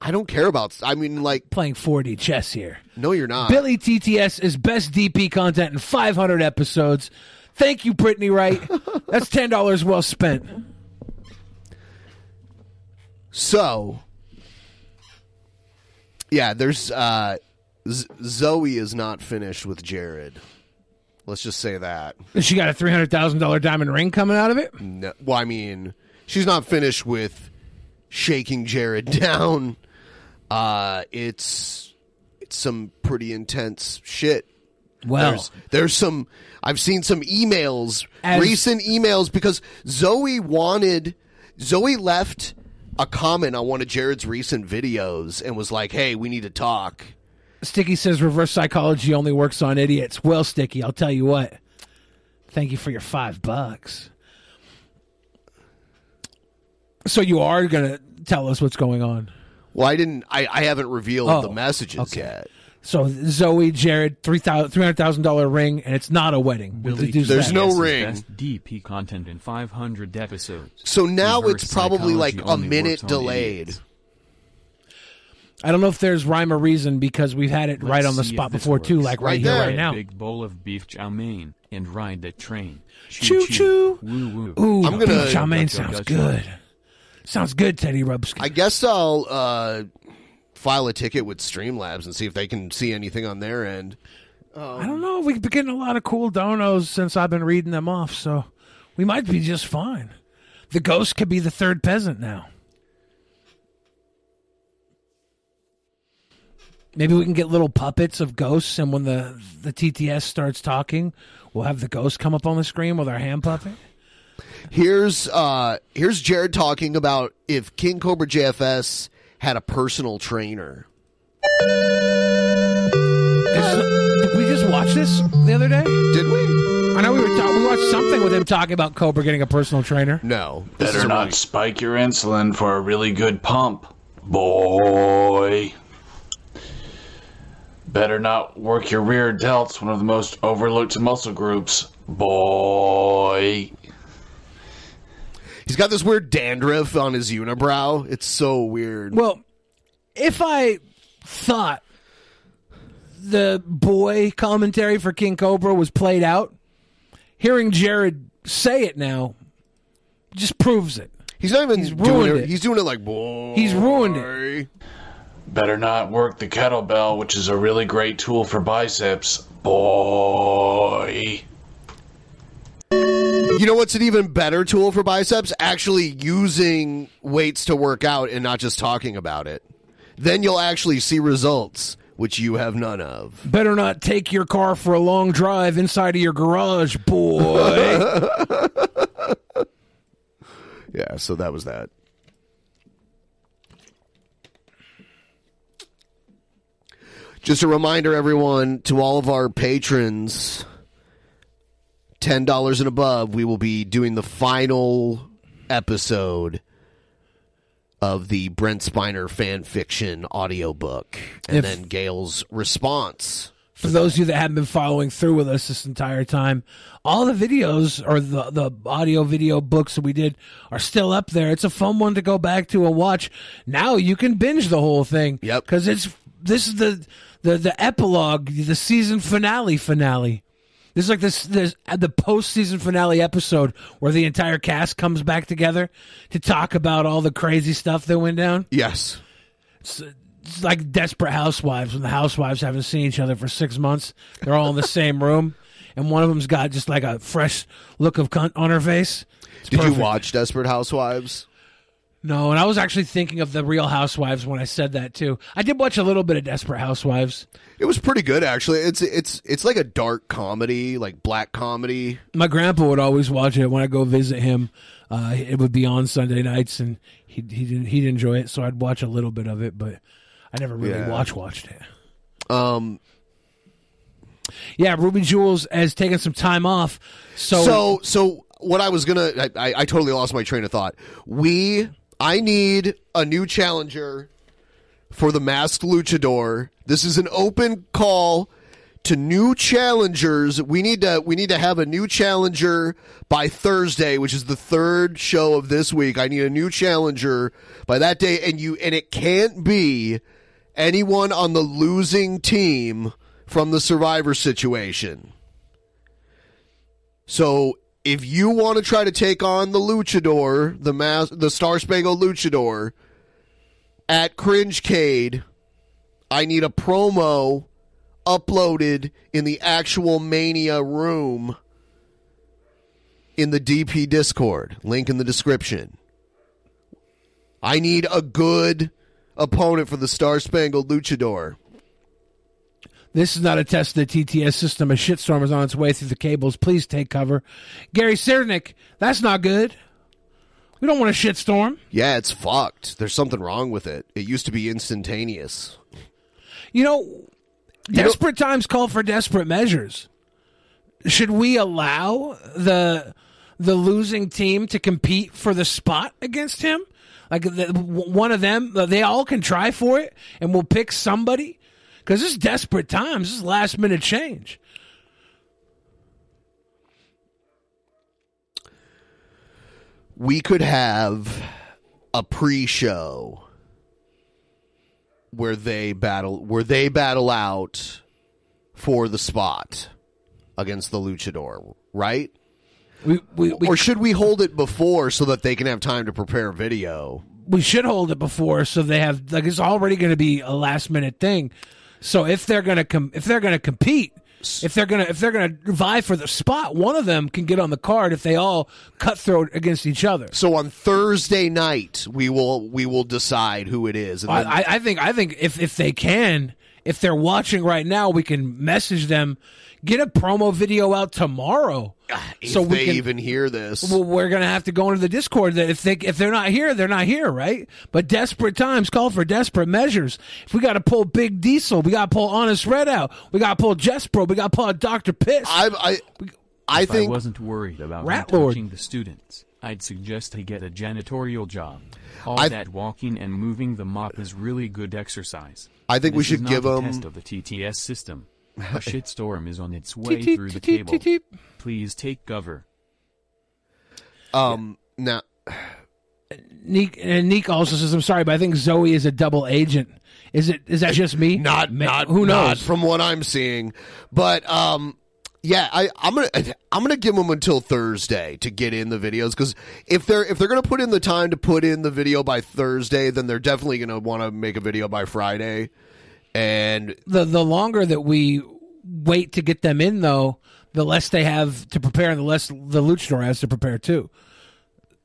I don't care about. I mean, like playing 4D chess here. No, you're not. Billy TTS is best DP content in 500 episodes. Thank you, Brittany Wright. That's ten dollars well spent. So, yeah, there's uh, Z- Zoe is not finished with Jared. Let's just say that. She got a three hundred thousand dollar diamond ring coming out of it. No, well, I mean, she's not finished with shaking Jared down. Uh, it's it's some pretty intense shit. Well. there's, there's some. I've seen some emails, As- recent emails, because Zoe wanted Zoe left a comment on one of Jared's recent videos and was like, "Hey, we need to talk." Sticky says reverse psychology only works on idiots. Well, Sticky, I'll tell you what. Thank you for your five bucks. So you are gonna tell us what's going on? Well, I didn't. I, I haven't revealed Oh, the messages okay. yet. So Zoe, Jared, three hundred thousand dollar ring, and it's not a wedding. We'll There's that. no Guess's ring. Best DP content in 500 episodes. So now Reverse it's probably like a minute works on delayed. Idiots. I don't know if there's rhyme or reason because we've had it right Let's on the spot this before too, like right, here, right now. Big bowl of beef chow mein and ride the train. Choo choo. Woo woo. Ooh, I'm gonna- beef chow mein sounds gotcha. good. Sounds good, Teddy Rubs. I guess I'll uh, file a ticket with Streamlabs and see if they can see anything on their end. I don't know. We've been getting a lot of cool donos since I've been reading them off, so we might be just fine. The ghost could be the third peasant now. Maybe we can get little puppets of ghosts, and when the the TTS starts talking, we'll have the ghost come up on the screen with our hand puppet. Here's uh, here's Jared talking about if King Cobra JFS had a personal trainer. Is- did we just watch this the other day? Did we? I know we were talking. We watched something with him talking about Cobra getting a personal trainer. No, Better not spike your insulin for a really good pump, boy. Better not work your rear delts, one of the most overlooked muscle groups, boy. He's got this weird dandruff on his unibrow. It's so weird. Well, if I thought the boy commentary for King Cobra was played out, hearing Jared say it now just proves it. He's not even He's doing ruined it. it. He's doing it like boy. He's ruined it. Better not work the kettlebell, which is a really great tool for biceps, boy. You know what's an even better tool for biceps? Actually using weights to work out and not just talking about it. Then you'll actually see results, which you have none of. Better not take your car for a long drive inside of your garage, boy. Yeah, so that was that. Just a reminder, everyone, to all of our patrons, ten dollars and above, we will be doing the final episode of the Brent Spiner fan fiction audiobook. And If- then Gail's response. For those of you that haven't been following through with us this entire time, all the videos or the the audio video books that we did are still up there. It's a fun one to go back to and watch. Now you can binge the whole thing. Yep. Because it's this is the the the epilogue, the season finale finale. This is like this this the post season finale episode where the entire cast comes back together to talk about all the crazy stuff that went down. Yes. It's, it's like desperate housewives when the housewives haven't seen each other for six months. They're all in the same room, and one of them's got just like a fresh look of cunt on her face. It's Did perfect. you watch Desperate Housewives? No, and I was actually thinking of the Real Housewives when I said that too. I did watch a little bit of Desperate Housewives. It was pretty good actually. It's it's it's like a dark comedy, like black comedy. My grandpa would always watch it when I go visit him. Uh, it would be on Sunday nights, and he he didn't he'd enjoy it, so I'd watch a little bit of it, but I never really Yeah. watch watched it. Um, yeah, Ruby Jules has taken some time off, so so so what I was gonna I, I, I totally lost my train of thought. We I need a new challenger for the masked luchador. This is an open call to new challengers. We need to we need to have a new challenger by Thursday, which is the third show of this week. I need a new challenger by that day and you and it can't be anyone on the losing team from the survivor situation. So if you want to try to take on the luchador, the mas- the Star Spangled Luchador at Cringecade, I need a promo uploaded in the actual Mania room in the DP Discord. Link in the description. I need a good opponent for the Star Spangled Luchador. This is not a test of the TTS system. A shitstorm is on its way through the cables. Please take cover. Gary Sirnick, that's not good. We don't want a shitstorm. Yeah, it's fucked. There's something wrong with it. It used to be instantaneous. You know, desperate times call for desperate measures. Should we allow the the losing team to compete for the spot against him? Like the, one of them, they all can try for it, and we'll pick somebody because it's desperate times. This is last minute change. We could have a pre-show where they battle where they battle out for the spot against the luchador, right? We, we, we or should we hold it before so that they can have time to prepare video? we should hold it before so they have like it's already going to be a last minute thing. So if they're going to com- if they're to compete, if they're going to if they're to vie for the spot, one of them can get on the card if they all cutthroat against each other. So on Thursday night, we will we will decide who it is. And I, then- I, I think I think if if they can, if they're watching right now, we can message them, get a promo video out tomorrow. Ah, if so we they can, even hear this. Well, we're gonna have to go into the Discord. That if they if they're not here, they're not here, right? But desperate times call for desperate measures. If we got to pull Big Diesel, we got to pull Honest Red out. We got to pull Jespro. We got to pull Doctor Piss. I I I if think I wasn't worried about Rat him Lord. touching the students, I'd suggest he get a janitorial job. All I- that walking and moving the mop is really good exercise. I think we This is should not give a him- test of the TTS system. A shitstorm is on its way through the teep, cable. teep, teep. Please take cover. um now Neek and Neek also says, "I'm sorry, but I think Zoe is a double agent. Is it? Is that just me? not Ma- not who not knows? from what I'm seeing, but um. Yeah, I, I'm gonna I'm gonna give them until Thursday to get in the videos because if they're if they're gonna put in the time to put in the video by Thursday, then they're definitely gonna want to make a video by Friday. And the the longer that we wait to get them in, though, the less they have to prepare, and the less the luchador has to prepare too.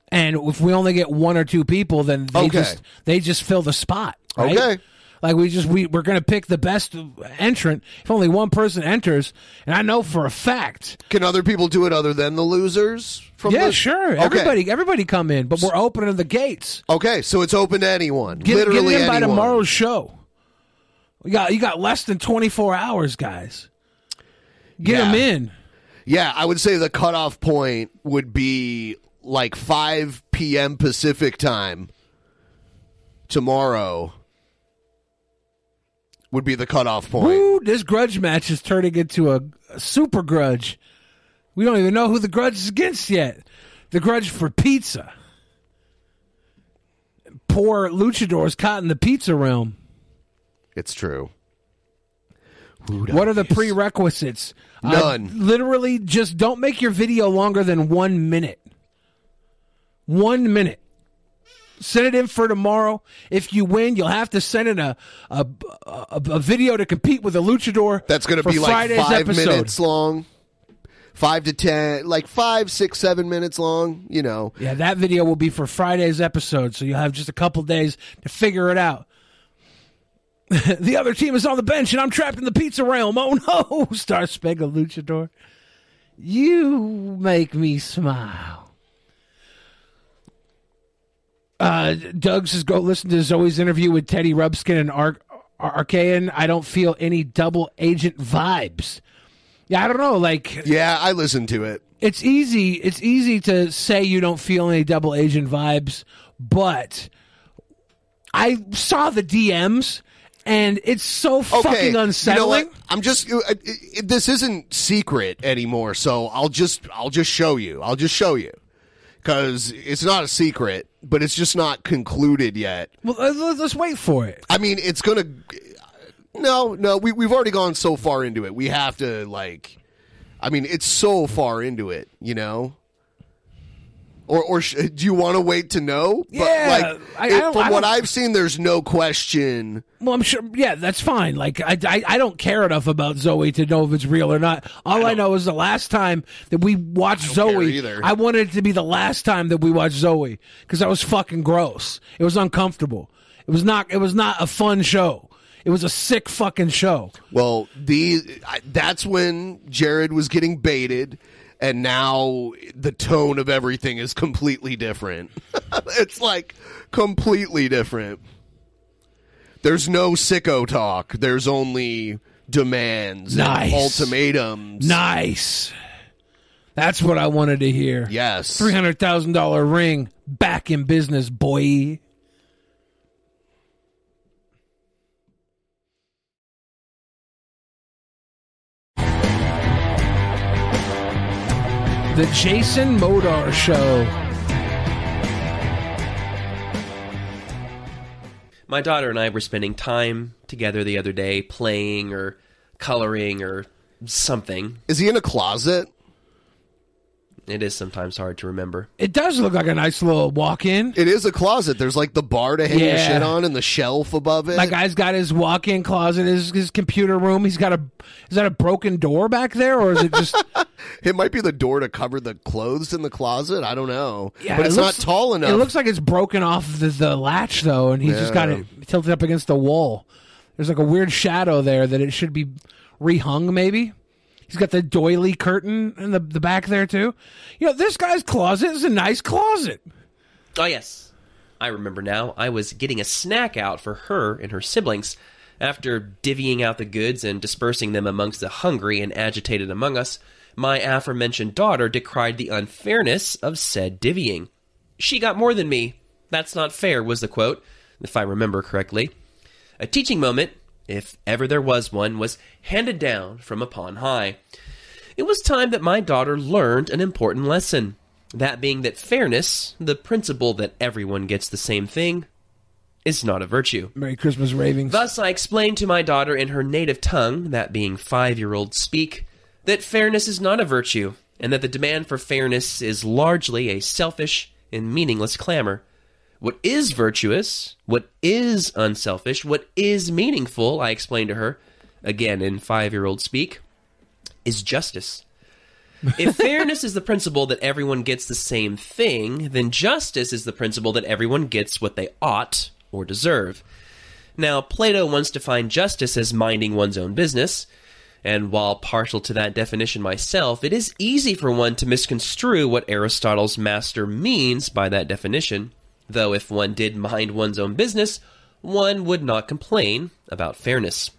And if we only get one or two people, then they Okay. just they just fill the spot. Right? Okay. Like we just we we're gonna pick the best entrant. If only one person enters, and I know for a fact. can other people do it other than the losers? From yeah, the- sure. Okay. Everybody, everybody come in, but we're opening the gates. Okay, so it's open to anyone. Get, Literally get in by tomorrow's show. You got you got less than twenty four hours, guys. Get Yeah. them in. Yeah, I would say the cutoff point would be like 5 p.m. Pacific time tomorrow. Would be the cutoff point. Woo, this grudge match is turning into a, a super grudge. We don't even know who the grudge is against yet. The grudge for pizza. Poor luchadors caught in the pizza realm. It's true. What are the prerequisites? Uh, None. literally, just don't make your video longer than one minute. One minute. Send it in for tomorrow. If you win, you'll have to send in a a, a, a video to compete with a luchador. That's going to for be like Friday's 5 episode. minutes long. 5 to 10, like five, six, seven minutes long, you know. Yeah, that video will be for Friday's episode, so you'll have just a couple days to figure it out. the other team is on the bench, and I'm trapped in the pizza realm. Oh no, Star Spangled Luchador. You make me smile. Uh, Doug says, go listen to Zoe's interview with Teddy Rubskin and Ar- Ar- Archaean. I don't feel any double agent vibes. Yeah, I don't know. Like, Yeah, I listened to it. it's easy it's easy to say you don't feel any double agent vibes but i saw the dms and it's so fucking unsettling You know? I'm just uh, it, it, this isn't secret anymore, so I'll just I'll just show you. I'll just show you because it's not a secret, but it's just not concluded yet. well uh, let's let's wait for it I mean, it's gonna. No, no, we we've already gone so far into it. We have to like. I mean, it's so far into it, you know. Or, or sh- do you want to wait to know? Yeah, like I- I it- don't- from I what I've seen, there's no question. Well, I'm sure. Yeah, that's fine. Like, I, I, I don't care enough about Zoe to know if it's real or not. All I, know is the last time that we watched Zoe. I wanted it to be the last time that we watched Zoe because that was fucking gross. It was uncomfortable. It was not. It was not a fun show. It was a sick fucking show. Well, the I- that's when Jared was getting baited, and now the tone of everything is completely different. it's like completely different. There's no sicko talk. There's only demands, and Nice. ultimatums. Nice. That's what I wanted to hear. Yes. Three hundred thousand dollar ring back in business, boy. The Jason Modar Show. My daughter and I were spending time together the other day playing or coloring or something. Is he in a closet? It is sometimes hard to remember. It does look like a nice little walk-in. It is a closet. There's like the bar to hang your Yeah. shit on and the shelf above it. That guy's got his walk-in closet, his his computer room. He's got a is that a broken door back there, or is it just? it might be the door to cover the clothes in the closet. I don't know. Yeah, but it it's looks- not tall enough. It looks like it's broken off the, the latch though, and he's just got Yeah. it tilted up against the wall. There's like a weird shadow there that it should be rehung. Maybe he's got the doily curtain in the the back there too. You know, this guy's closet is a nice closet. Oh, yes. I remember now. I was getting a snack out for her and her siblings. After divvying out the goods and dispersing them amongst the hungry and agitated among us, my aforementioned daughter decried the unfairness of said divvying. She got more than me. That's not fair, was the quote, if I remember correctly. A teaching moment, if ever there was one, was handed down from upon high. It was time that my daughter learned an important lesson. That being that fairness, the principle that everyone gets the same thing, is not a virtue. Merry Christmas ravings. Thus, I explained to my daughter in her native tongue, that being five year old speak, that fairness is not a virtue, and that the demand for fairness is largely a selfish and meaningless clamor. What is virtuous, what is unselfish, what is meaningful, I explained to her, again in five year old speak, is justice. if fairness is the principle that everyone gets the same thing, then justice is the principle that everyone gets what they ought or deserve. Now, Plato once defined justice as minding one's own business, and while partial to that definition myself, it is easy for one to misconstrue what Aristotle's master means by that definition, though if one did mind one's own business, one would not complain about fairness.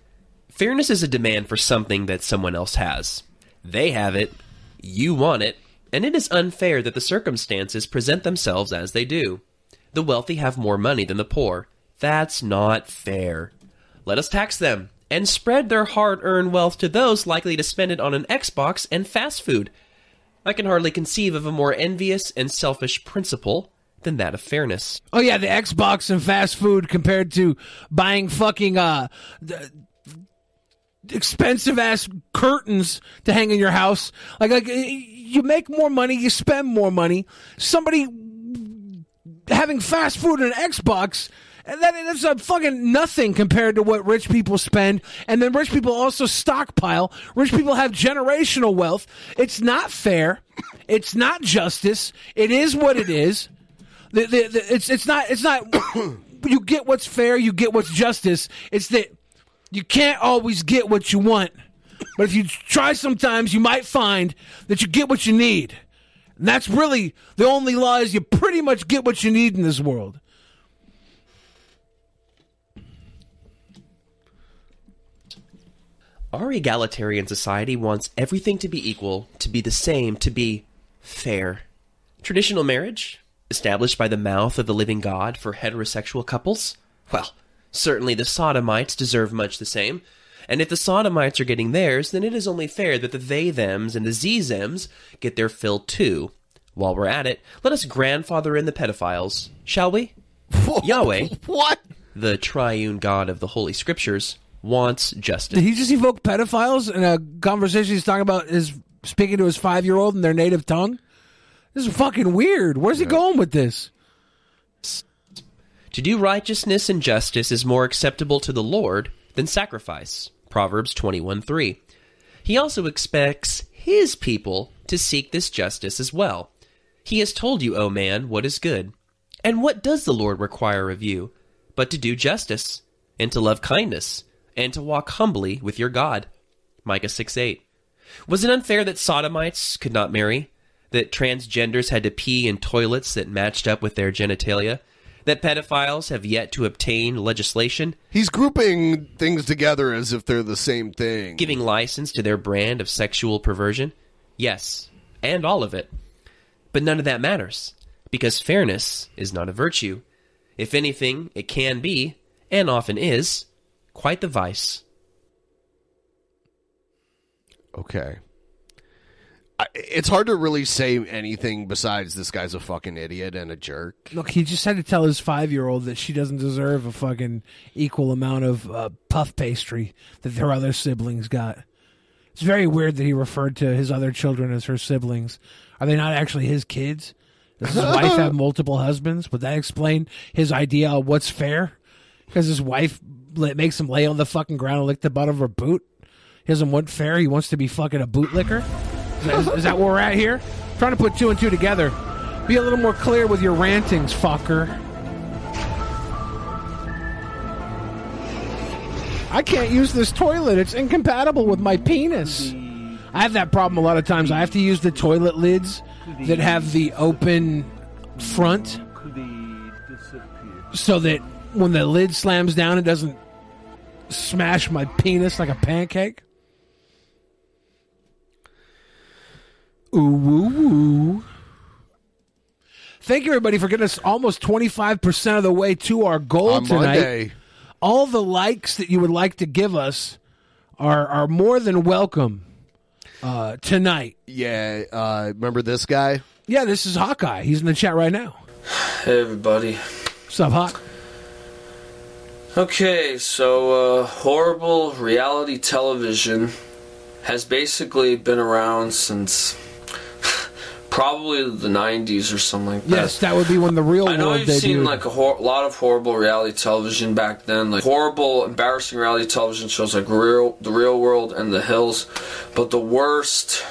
Fairness is a demand for something that someone else has. They have it, you want it, and it is unfair that the circumstances present themselves as they do. The wealthy have more money than the poor. That's not fair. Let us tax them and spread their hard earned wealth to those likely to spend it on an Xbox and fast food. I can hardly conceive of a more envious and selfish principle than that of fairness. Oh yeah, the Xbox and fast food compared to buying fucking uh expensive ass curtains to hang in your house. Like like you make more money, you spend more money. Somebody having fast food and an Xbox that, that's a fucking nothing compared to what rich people spend. And then rich people also stockpile. Rich people have generational wealth. It's not fair. It's not justice. It is what it is. The, the, the, it's it's not it's not. you get what's fair. You get what's justice. It's that you can't always get what you want, but if you try, sometimes you might find that you get what you need. And that's really the only law is you pretty much get what you need in this world. Our egalitarian society wants everything to be equal, to be the same, to be fair. Traditional marriage, established by the mouth of the living God for heterosexual couples? Well, certainly the Sodomites deserve much the same. And if the Sodomites are getting theirs, then it is only fair that the they thems and the ze zems get their fill too. While we're at it, let us grandfather in the pedophiles, shall we? Yahweh, what? The triune God of the Holy Scriptures wants justice. Did he just evoke pedophiles in a conversation he's talking about is speaking to his five year old in their native tongue. This is fucking weird. Where's he going with this? To do righteousness and justice is more acceptable to the Lord than sacrifice. Proverbs 21 3. He also expects his people to seek this justice as well. He has told you, O man, what is good. And what does the Lord require of you? But to do justice, and to love kindness, and to walk humbly with your God. Micah 6 8. Was it unfair that sodomites could not marry? That transgenders had to pee in toilets that matched up with their genitalia? That pedophiles have yet to obtain legislation? He's grouping things together as if they're the same thing. Giving license to their brand of sexual perversion? Yes, and all of it. But none of that matters, because fairness is not a virtue. If anything, it can be, and often is, quite the vice. Okay. It's hard to really say anything besides this guy's a fucking idiot and a jerk. Look, he just had to tell his five year old that she doesn't deserve a fucking equal amount of uh, puff pastry that their other siblings got. It's very weird that he referred to his other children as her siblings. Are they not actually his kids? Does his wife have multiple husbands? Would that explain his idea of what's fair? Because his wife makes him lay on the fucking ground and lick the butt of her boot. He doesn't want fair. He wants to be fucking a bootlicker. Is that, is, that where we're at here? trying to put two and two together. Be a little more clear with your rantings, fucker. I can't use this toilet. It's incompatible with my penis. I have that problem a lot of times. I have to use the toilet lids that have the open front so that when the lid slams down, it doesn't smash my penis like a pancake. Ooh, woo, woo. Thank you, everybody, for getting us almost 25% of the way to our goal On tonight. Monday. All the likes that you would like to give us are, are more than welcome uh, tonight. Yeah, uh, remember this guy? Yeah, this is Hawkeye. He's in the chat right now. Hey everybody. What's up, Hawk? Okay, so uh, horrible reality television has basically been around since probably the 90s or something like that. Yes, that would be when the real I know world you've debuted. seen like a hor- lot of horrible reality television back then, like horrible, embarrassing reality television shows like Real, The Real World and The Hills. But the worst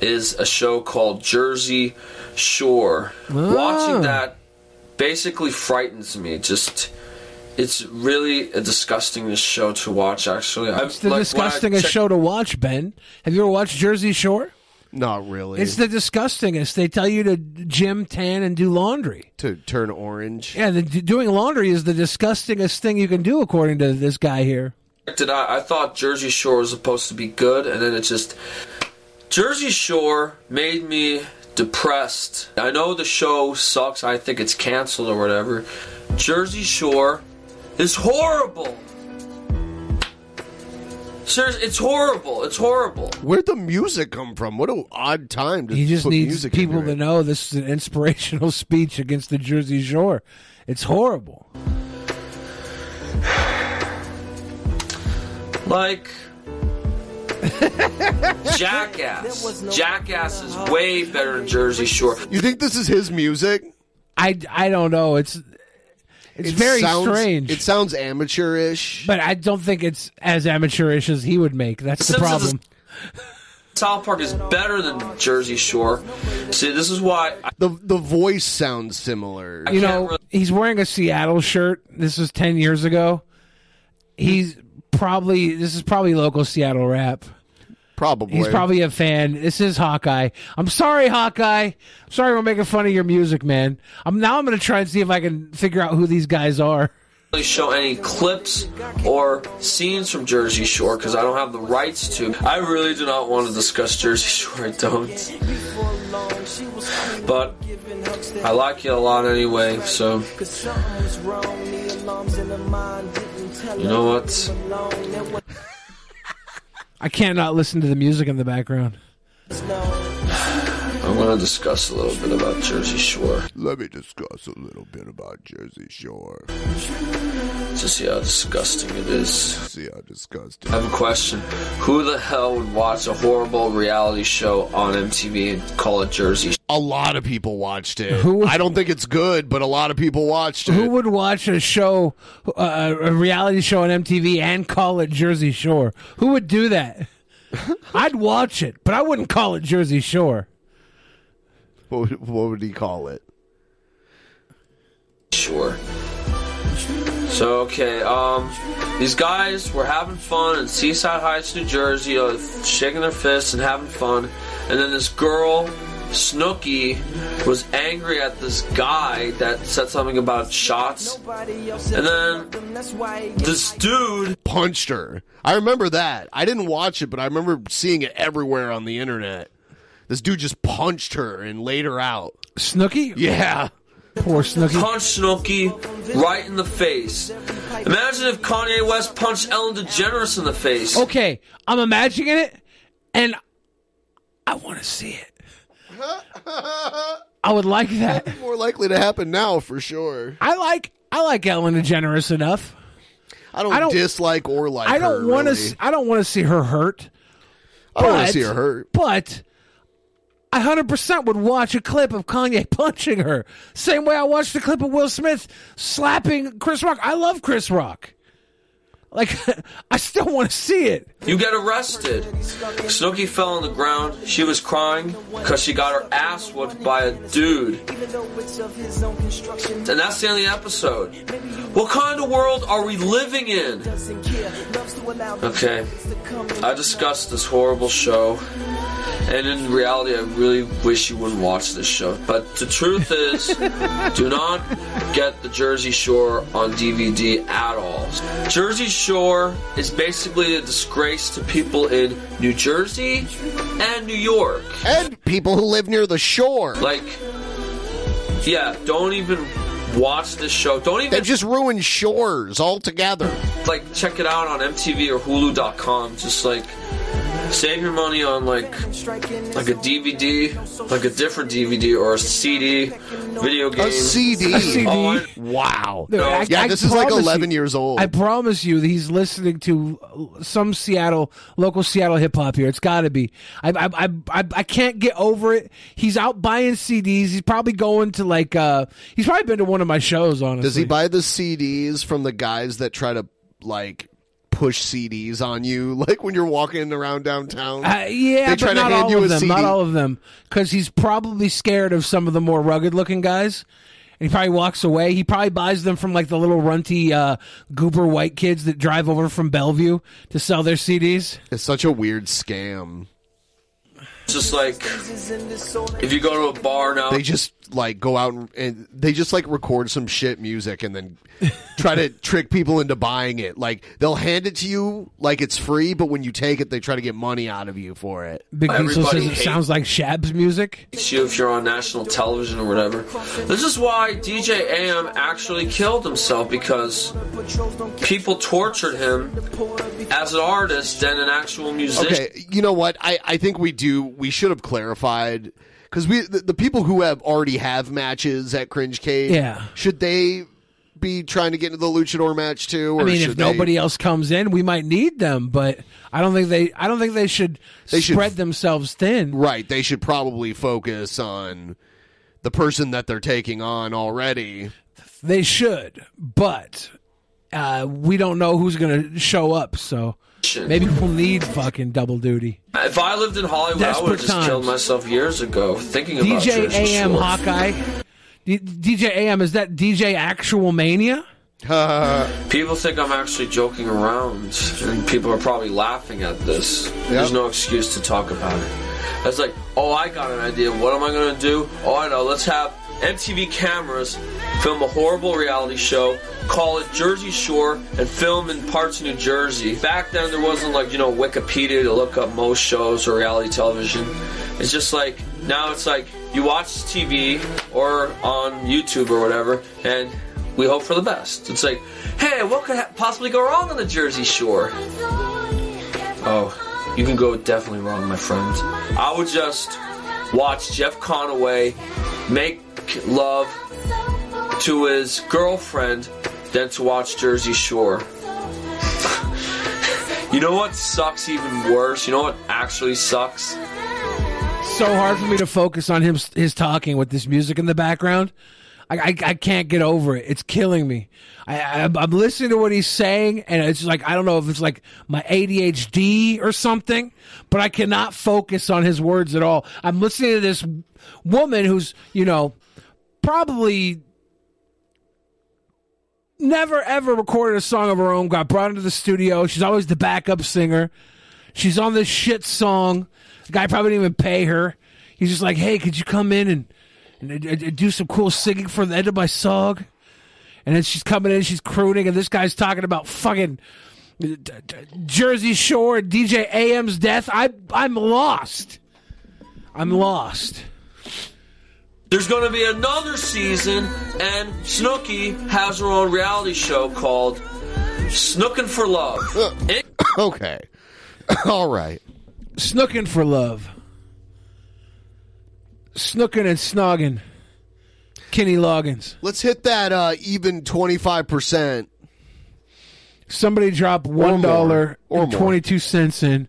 is a show called Jersey Shore. Ah. Watching that basically frightens me. Just it's really a disgusting show to watch. Actually, It's the disgustingest show to watch, Ben. Have you ever watched Jersey Shore? Not really. It's the disgustingest. They tell you to gym, tan, and do laundry. to turn orange. Yeah, the, doing laundry is the disgustingest thing you can do, according to this guy here. Did I, I thought Jersey Shore was supposed to be good, and then it just Jersey Shore made me depressed. I know the show sucks. I think it's canceled or whatever. Jersey Shore is horrible. Seriously, it's horrible. It's horrible. Where'd the music come from? What an odd time to He just put needs music people into to know this is an inspirational speech against the Jersey Shore. It's horrible. Like Jackass. Jackass is way better than Jersey Shore. You think this is his music? I, I don't know. It's it's It very sounds- strange. It sounds amateurish. but I don't think it's as amateurish as he would make. That's the Since it's a- problem. South Park is better than Jersey Shore. See, this is why I, the the voice sounds similar. you know, he's wearing a Seattle shirt. This was 10 years ago. He's probably, this is probably local Seattle rap. Probably. He's probably a fan. This is Hawkeye. I'm sorry, Hawkeye. I'm sorry we're making fun of your music, man. I'm now I'm going to try and see if I can figure out who these guys are. show any clips or scenes from Jersey Shore because I don't have the rights to. I really do not want to discuss Jersey Shore. I don't. But I like it a lot anyway, so. You know what? I can't not listen to the music in the background. I'm want to discuss a little bit about Jersey Shore. Let me discuss a little bit about Jersey Shore. To see how disgusting it is. See how disgusting. I have a question. Who the hell would watch a horrible reality show on MTV and call it Jersey? A lot of people watched it. Who- I don't think it's good, but a lot of people watched it. Who would watch a show, uh, a reality show on MTV, and call it Jersey Shore? Who would do that? I'd watch it, but I wouldn't call it Jersey Shore. What would, what would he call it? Sure. So okay, um, these guys were having fun in Seaside Heights, New Jersey, uh, shaking their fists and having fun, and then this girl, Snooki, was angry at this guy that said something about shots, and then this dude punched her. I remember that. I didn't watch it, but I remember seeing it everywhere on the internet. This dude just punched her and laid her out. Snooki? Yeah. Poor Snooki. punched Snooki right in the face. Imagine if Kanye West punched Ellen DeGeneres in the face. Okay, I'm imagining it, and I want to see it. I would like that. More likely to happen now for sure. I like I like Ellen DeGeneres enough. I don't, I don't- dislike or like I don't her, want really. to. I don't want to see her hurt. I don't want to see her hurt. But I hundred percent would watch a clip of Kanye punching her. Same way I watched the clip of Will Smith slapping Chris Rock. I love Chris Rock. Like I still want to see it. You get arrested. Snooki fell on the ground. She was crying because she got her ass whooped by a dude. And that's the end of the episode. What kind of world are we living in? Okay. I discussed this horrible show. And in reality, I really wish you wouldn't watch this show. But the truth is, do not get the Jersey Shore on DVD at all. Jersey Shore is basically a disgrace to people in New Jersey and New York. And people who live near the shore. Like, yeah, don't even watch this show. Don't even They've just ruined shores altogether. like check it out on MTV or Hulu.com. Just like save your money on like like a DVD, like a different DVD or a CD, video game. A CD. A CD. Oh, I- Wow. Dude, I- yeah, I this is like 11 you- years old. I promise you, that he's listening to some Seattle, local Seattle hip hop here. It's got to be. I, I, I, I, I can't get over it. He's out buying CDs. He's probably going to like. uh He's probably been to one of my shows. Honestly, Does he buy the CDs from the guys that try to like push CDs on you, like when you're walking around downtown? Uh, yeah, they try but to not hand all you of a them. CD. Not all of them, because he's probably scared of some of the more rugged-looking guys. And he probably walks away. He probably buys them from like the little runty uh, goober white kids that drive over from Bellevue to sell their CDs. It's such a weird scam. Just like if you go to a bar now, They just like go out and, and they just like record some shit music and then try to trick people into buying it. Like they'll hand it to you like it's free, but when you take it, they try to get money out of you for it. Big Diesel says it hates- sounds like Shab's music. you if you're on national television or whatever. This is why DJ AM actually killed himself because people tortured him as an artist and an actual musician. Okay, you know what? I, I think we do. We should have clarified because we the, the people who have already have matches at Cringe Cave. Yeah. should they be trying to get into the luchador match too? Or I mean, should if nobody else comes in, we might need them, but I don't think they. I don't think they should They should- spread themselves thin. right, they should probably focus on the person that they're taking on already. They should, but uh, we don't know who's going to show up, so maybe we'll need fucking double duty. If I lived in Hollywood, I would have Desperate just killed myself years ago thinking about this. DJ AM Shore. Hawkeye. D- DJ AM is that DJ Actual Mania? People think I'm actually joking around, and people are probably laughing at this. There's no excuse to talk about it. It's like, oh, I got an idea. What am I going to do? Oh, I know. Let's have MTV cameras film a horrible reality show, call it Jersey Shore, and film in parts of New Jersey. Back then, there wasn't like, you know, Wikipedia to look up most shows or reality television. It's just like, now it's like you watch TV or on YouTube or whatever, and we hope for the best. It's like, hey, what could ha- possibly go wrong on the Jersey Shore? Oh, you can go definitely wrong, my friend. I would just watch Jeff Conaway make love to his girlfriend than to watch Jersey Shore. you know what sucks even worse? You know what actually sucks? so hard for me to focus on him his talking with this music in the background. I, I, I can't get over it. It's killing me. I, I'm listening to what he's saying, and it's like I don't know if it's like my ADHD or something, but I cannot focus on his words at all. I'm listening to this woman who's you know probably never ever recorded a song of her own. Got brought into the studio. She's always the backup singer. She's on this shit song. The guy probably didn't even pay her. He's just like, "Hey, could you come in and, and, uh, do some cool singing for the end of my song?" And then she's coming in, she's crooning, and this guy's talking about fucking Jersey Shore, and DJ AM's death. I I'm lost. I'm lost. There's going to be another season, and Snooki has her own reality show called Snookin' for Love. It- okay. All right. Snookin' for love. Snookin' and snoggin'. Kenny Loggins. Let's hit that uh, even 25%. Somebody drop one dollar Or and twenty two cents in.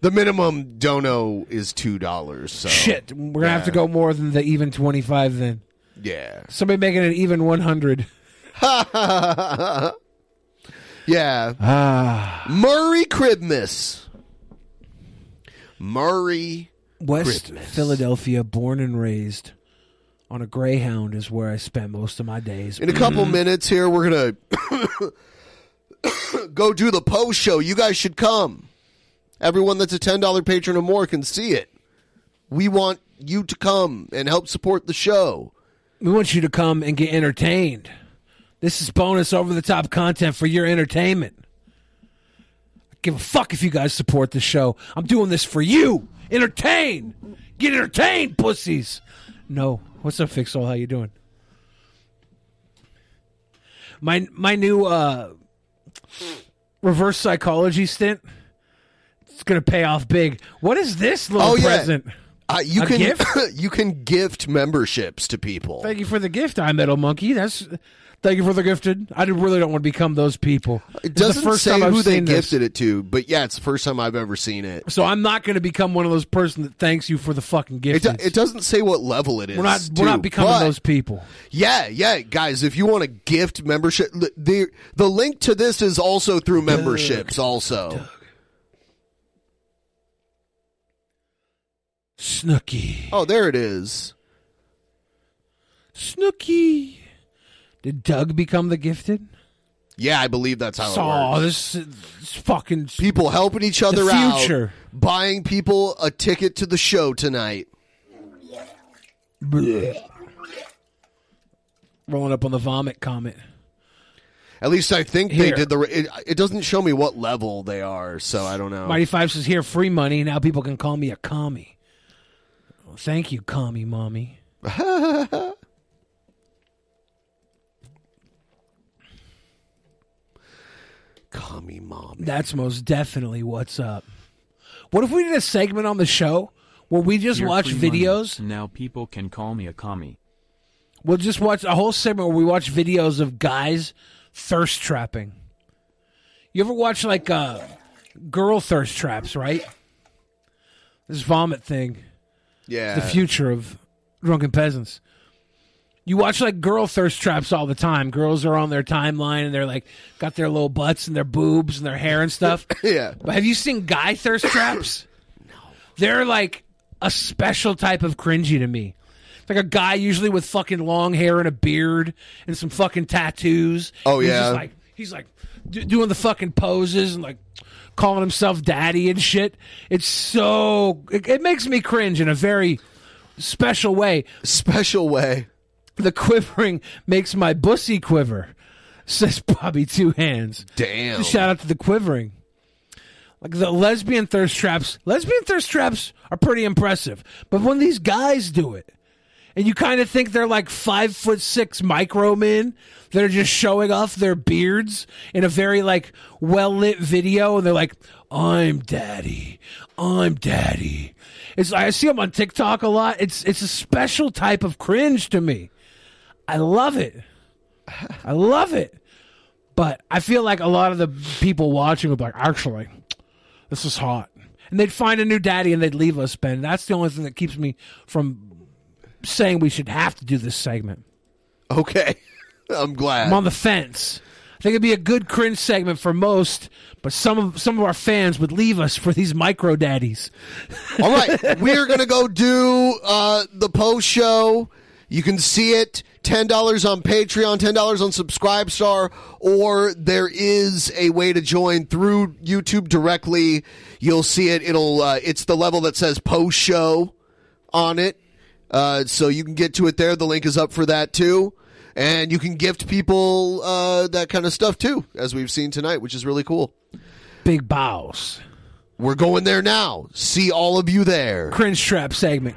The minimum dono is $2. So. Shit, we're gonna have to go more than the even twenty five then. Yeah. Somebody making it even one hundred. yeah. Ah. Murray Cribmas. Murray West Christmas. Philadelphia, born and raised on a Greyhound is where I spent most of my days. In a couple Mhm. minutes here, we're going to go do the post show. You guys should come. Everyone that's a $10 patron or more can see it. We want you to come and help support the show. We want you to come and get entertained. This is bonus over the top content for your entertainment. I give a fuck if you guys support the show. I'm doing this for you. Entertain. Get entertained, pussies. No. What's up, Fixol? How you doing? My my new uh reverse psychology stint. It's gonna pay off big. What is this little Oh, yeah. present? Uh, you A can gift? you can gift memberships to people. Thank you for the gift, I Metal Monkey. That's thank you for the gifted. I really don't want to become those people. It This doesn't the first say time who they seen this. gifted it to, but yeah, it's the first time I've ever seen it. So I'm not going to become one of those person that thanks you for the fucking It, gift. do- it doesn't say what level it is. We're not we're not becoming but- those people. Yeah, yeah, guys. If you want to gift membership, the- the the link to this is also through memberships. Also, Snooki. oh, there it is. Snooki. Did Doug become the gifted? Yeah, I believe that's how it Oh, works. this is fucking People helping each other the out, buying people a ticket to the show tonight. Blech. Rolling up on the vomit comment. At least I think they did the. It, it doesn't show me what level they are, so I don't know. Mighty Five says here free money. Now people can call me a commie. Well, thank you, commie mommy. Commie mom. That's most definitely what's up. What if we did a segment on the show where we just Your watch free money. videos? Now people can call me a commie. We'll just watch a whole segment where we watch videos of guys thirst trapping. You ever watch like uh, girl thirst traps, right? This vomit thing. Yeah. The future of drunken peasants. You watch like girl thirst traps all the time. Girls are on their timeline and they're like got their little butts and their boobs and their hair and stuff. yeah. But have you seen guy thirst traps? no. They're like a special type of cringy to me. It's like a guy usually with fucking long hair and a beard and some fucking tattoos. Oh, He's yeah? just like he's like d- doing the fucking poses and like calling himself daddy and shit. It's so it, it makes me cringe in a very special way. Special way. The quivering makes my bussy quiver. Says Bobby Two Hands. Damn. Shout out to the quivering. Like the lesbian thirst traps, lesbian thirst traps are pretty impressive. But when these guys do it, and you kind of think they're like five foot six micro men that are just showing off their beards in a very like well lit video, and they're like, "I'm daddy, I'm daddy." It's I see them on TikTok a lot. It's it's a special type of cringe to me. I love it. I love it. But I feel like a lot of the people watching would be like, actually, this is hot. And they'd find a new daddy and they'd leave us, Ben. That's the only thing that keeps me from saying we should have to do this segment. Okay. I'm glad. I'm on the fence. I think it'd be a good cringe segment for most, but some of some of our fans would leave us for these micro daddies. All right, we're gonna go do uh, the post show. You can see it ten dollars on Patreon, ten dollars on Subscribestar, or there is a way to join through YouTube directly. You'll see it. It'll uh, it's the level that says post show on it, uh, so you can get to it there. The link is up for that too. And you can gift people uh, that kind of stuff too, as we've seen tonight, which is really cool. Big bows. We're going there now. See all of you there. Cringe trap segment.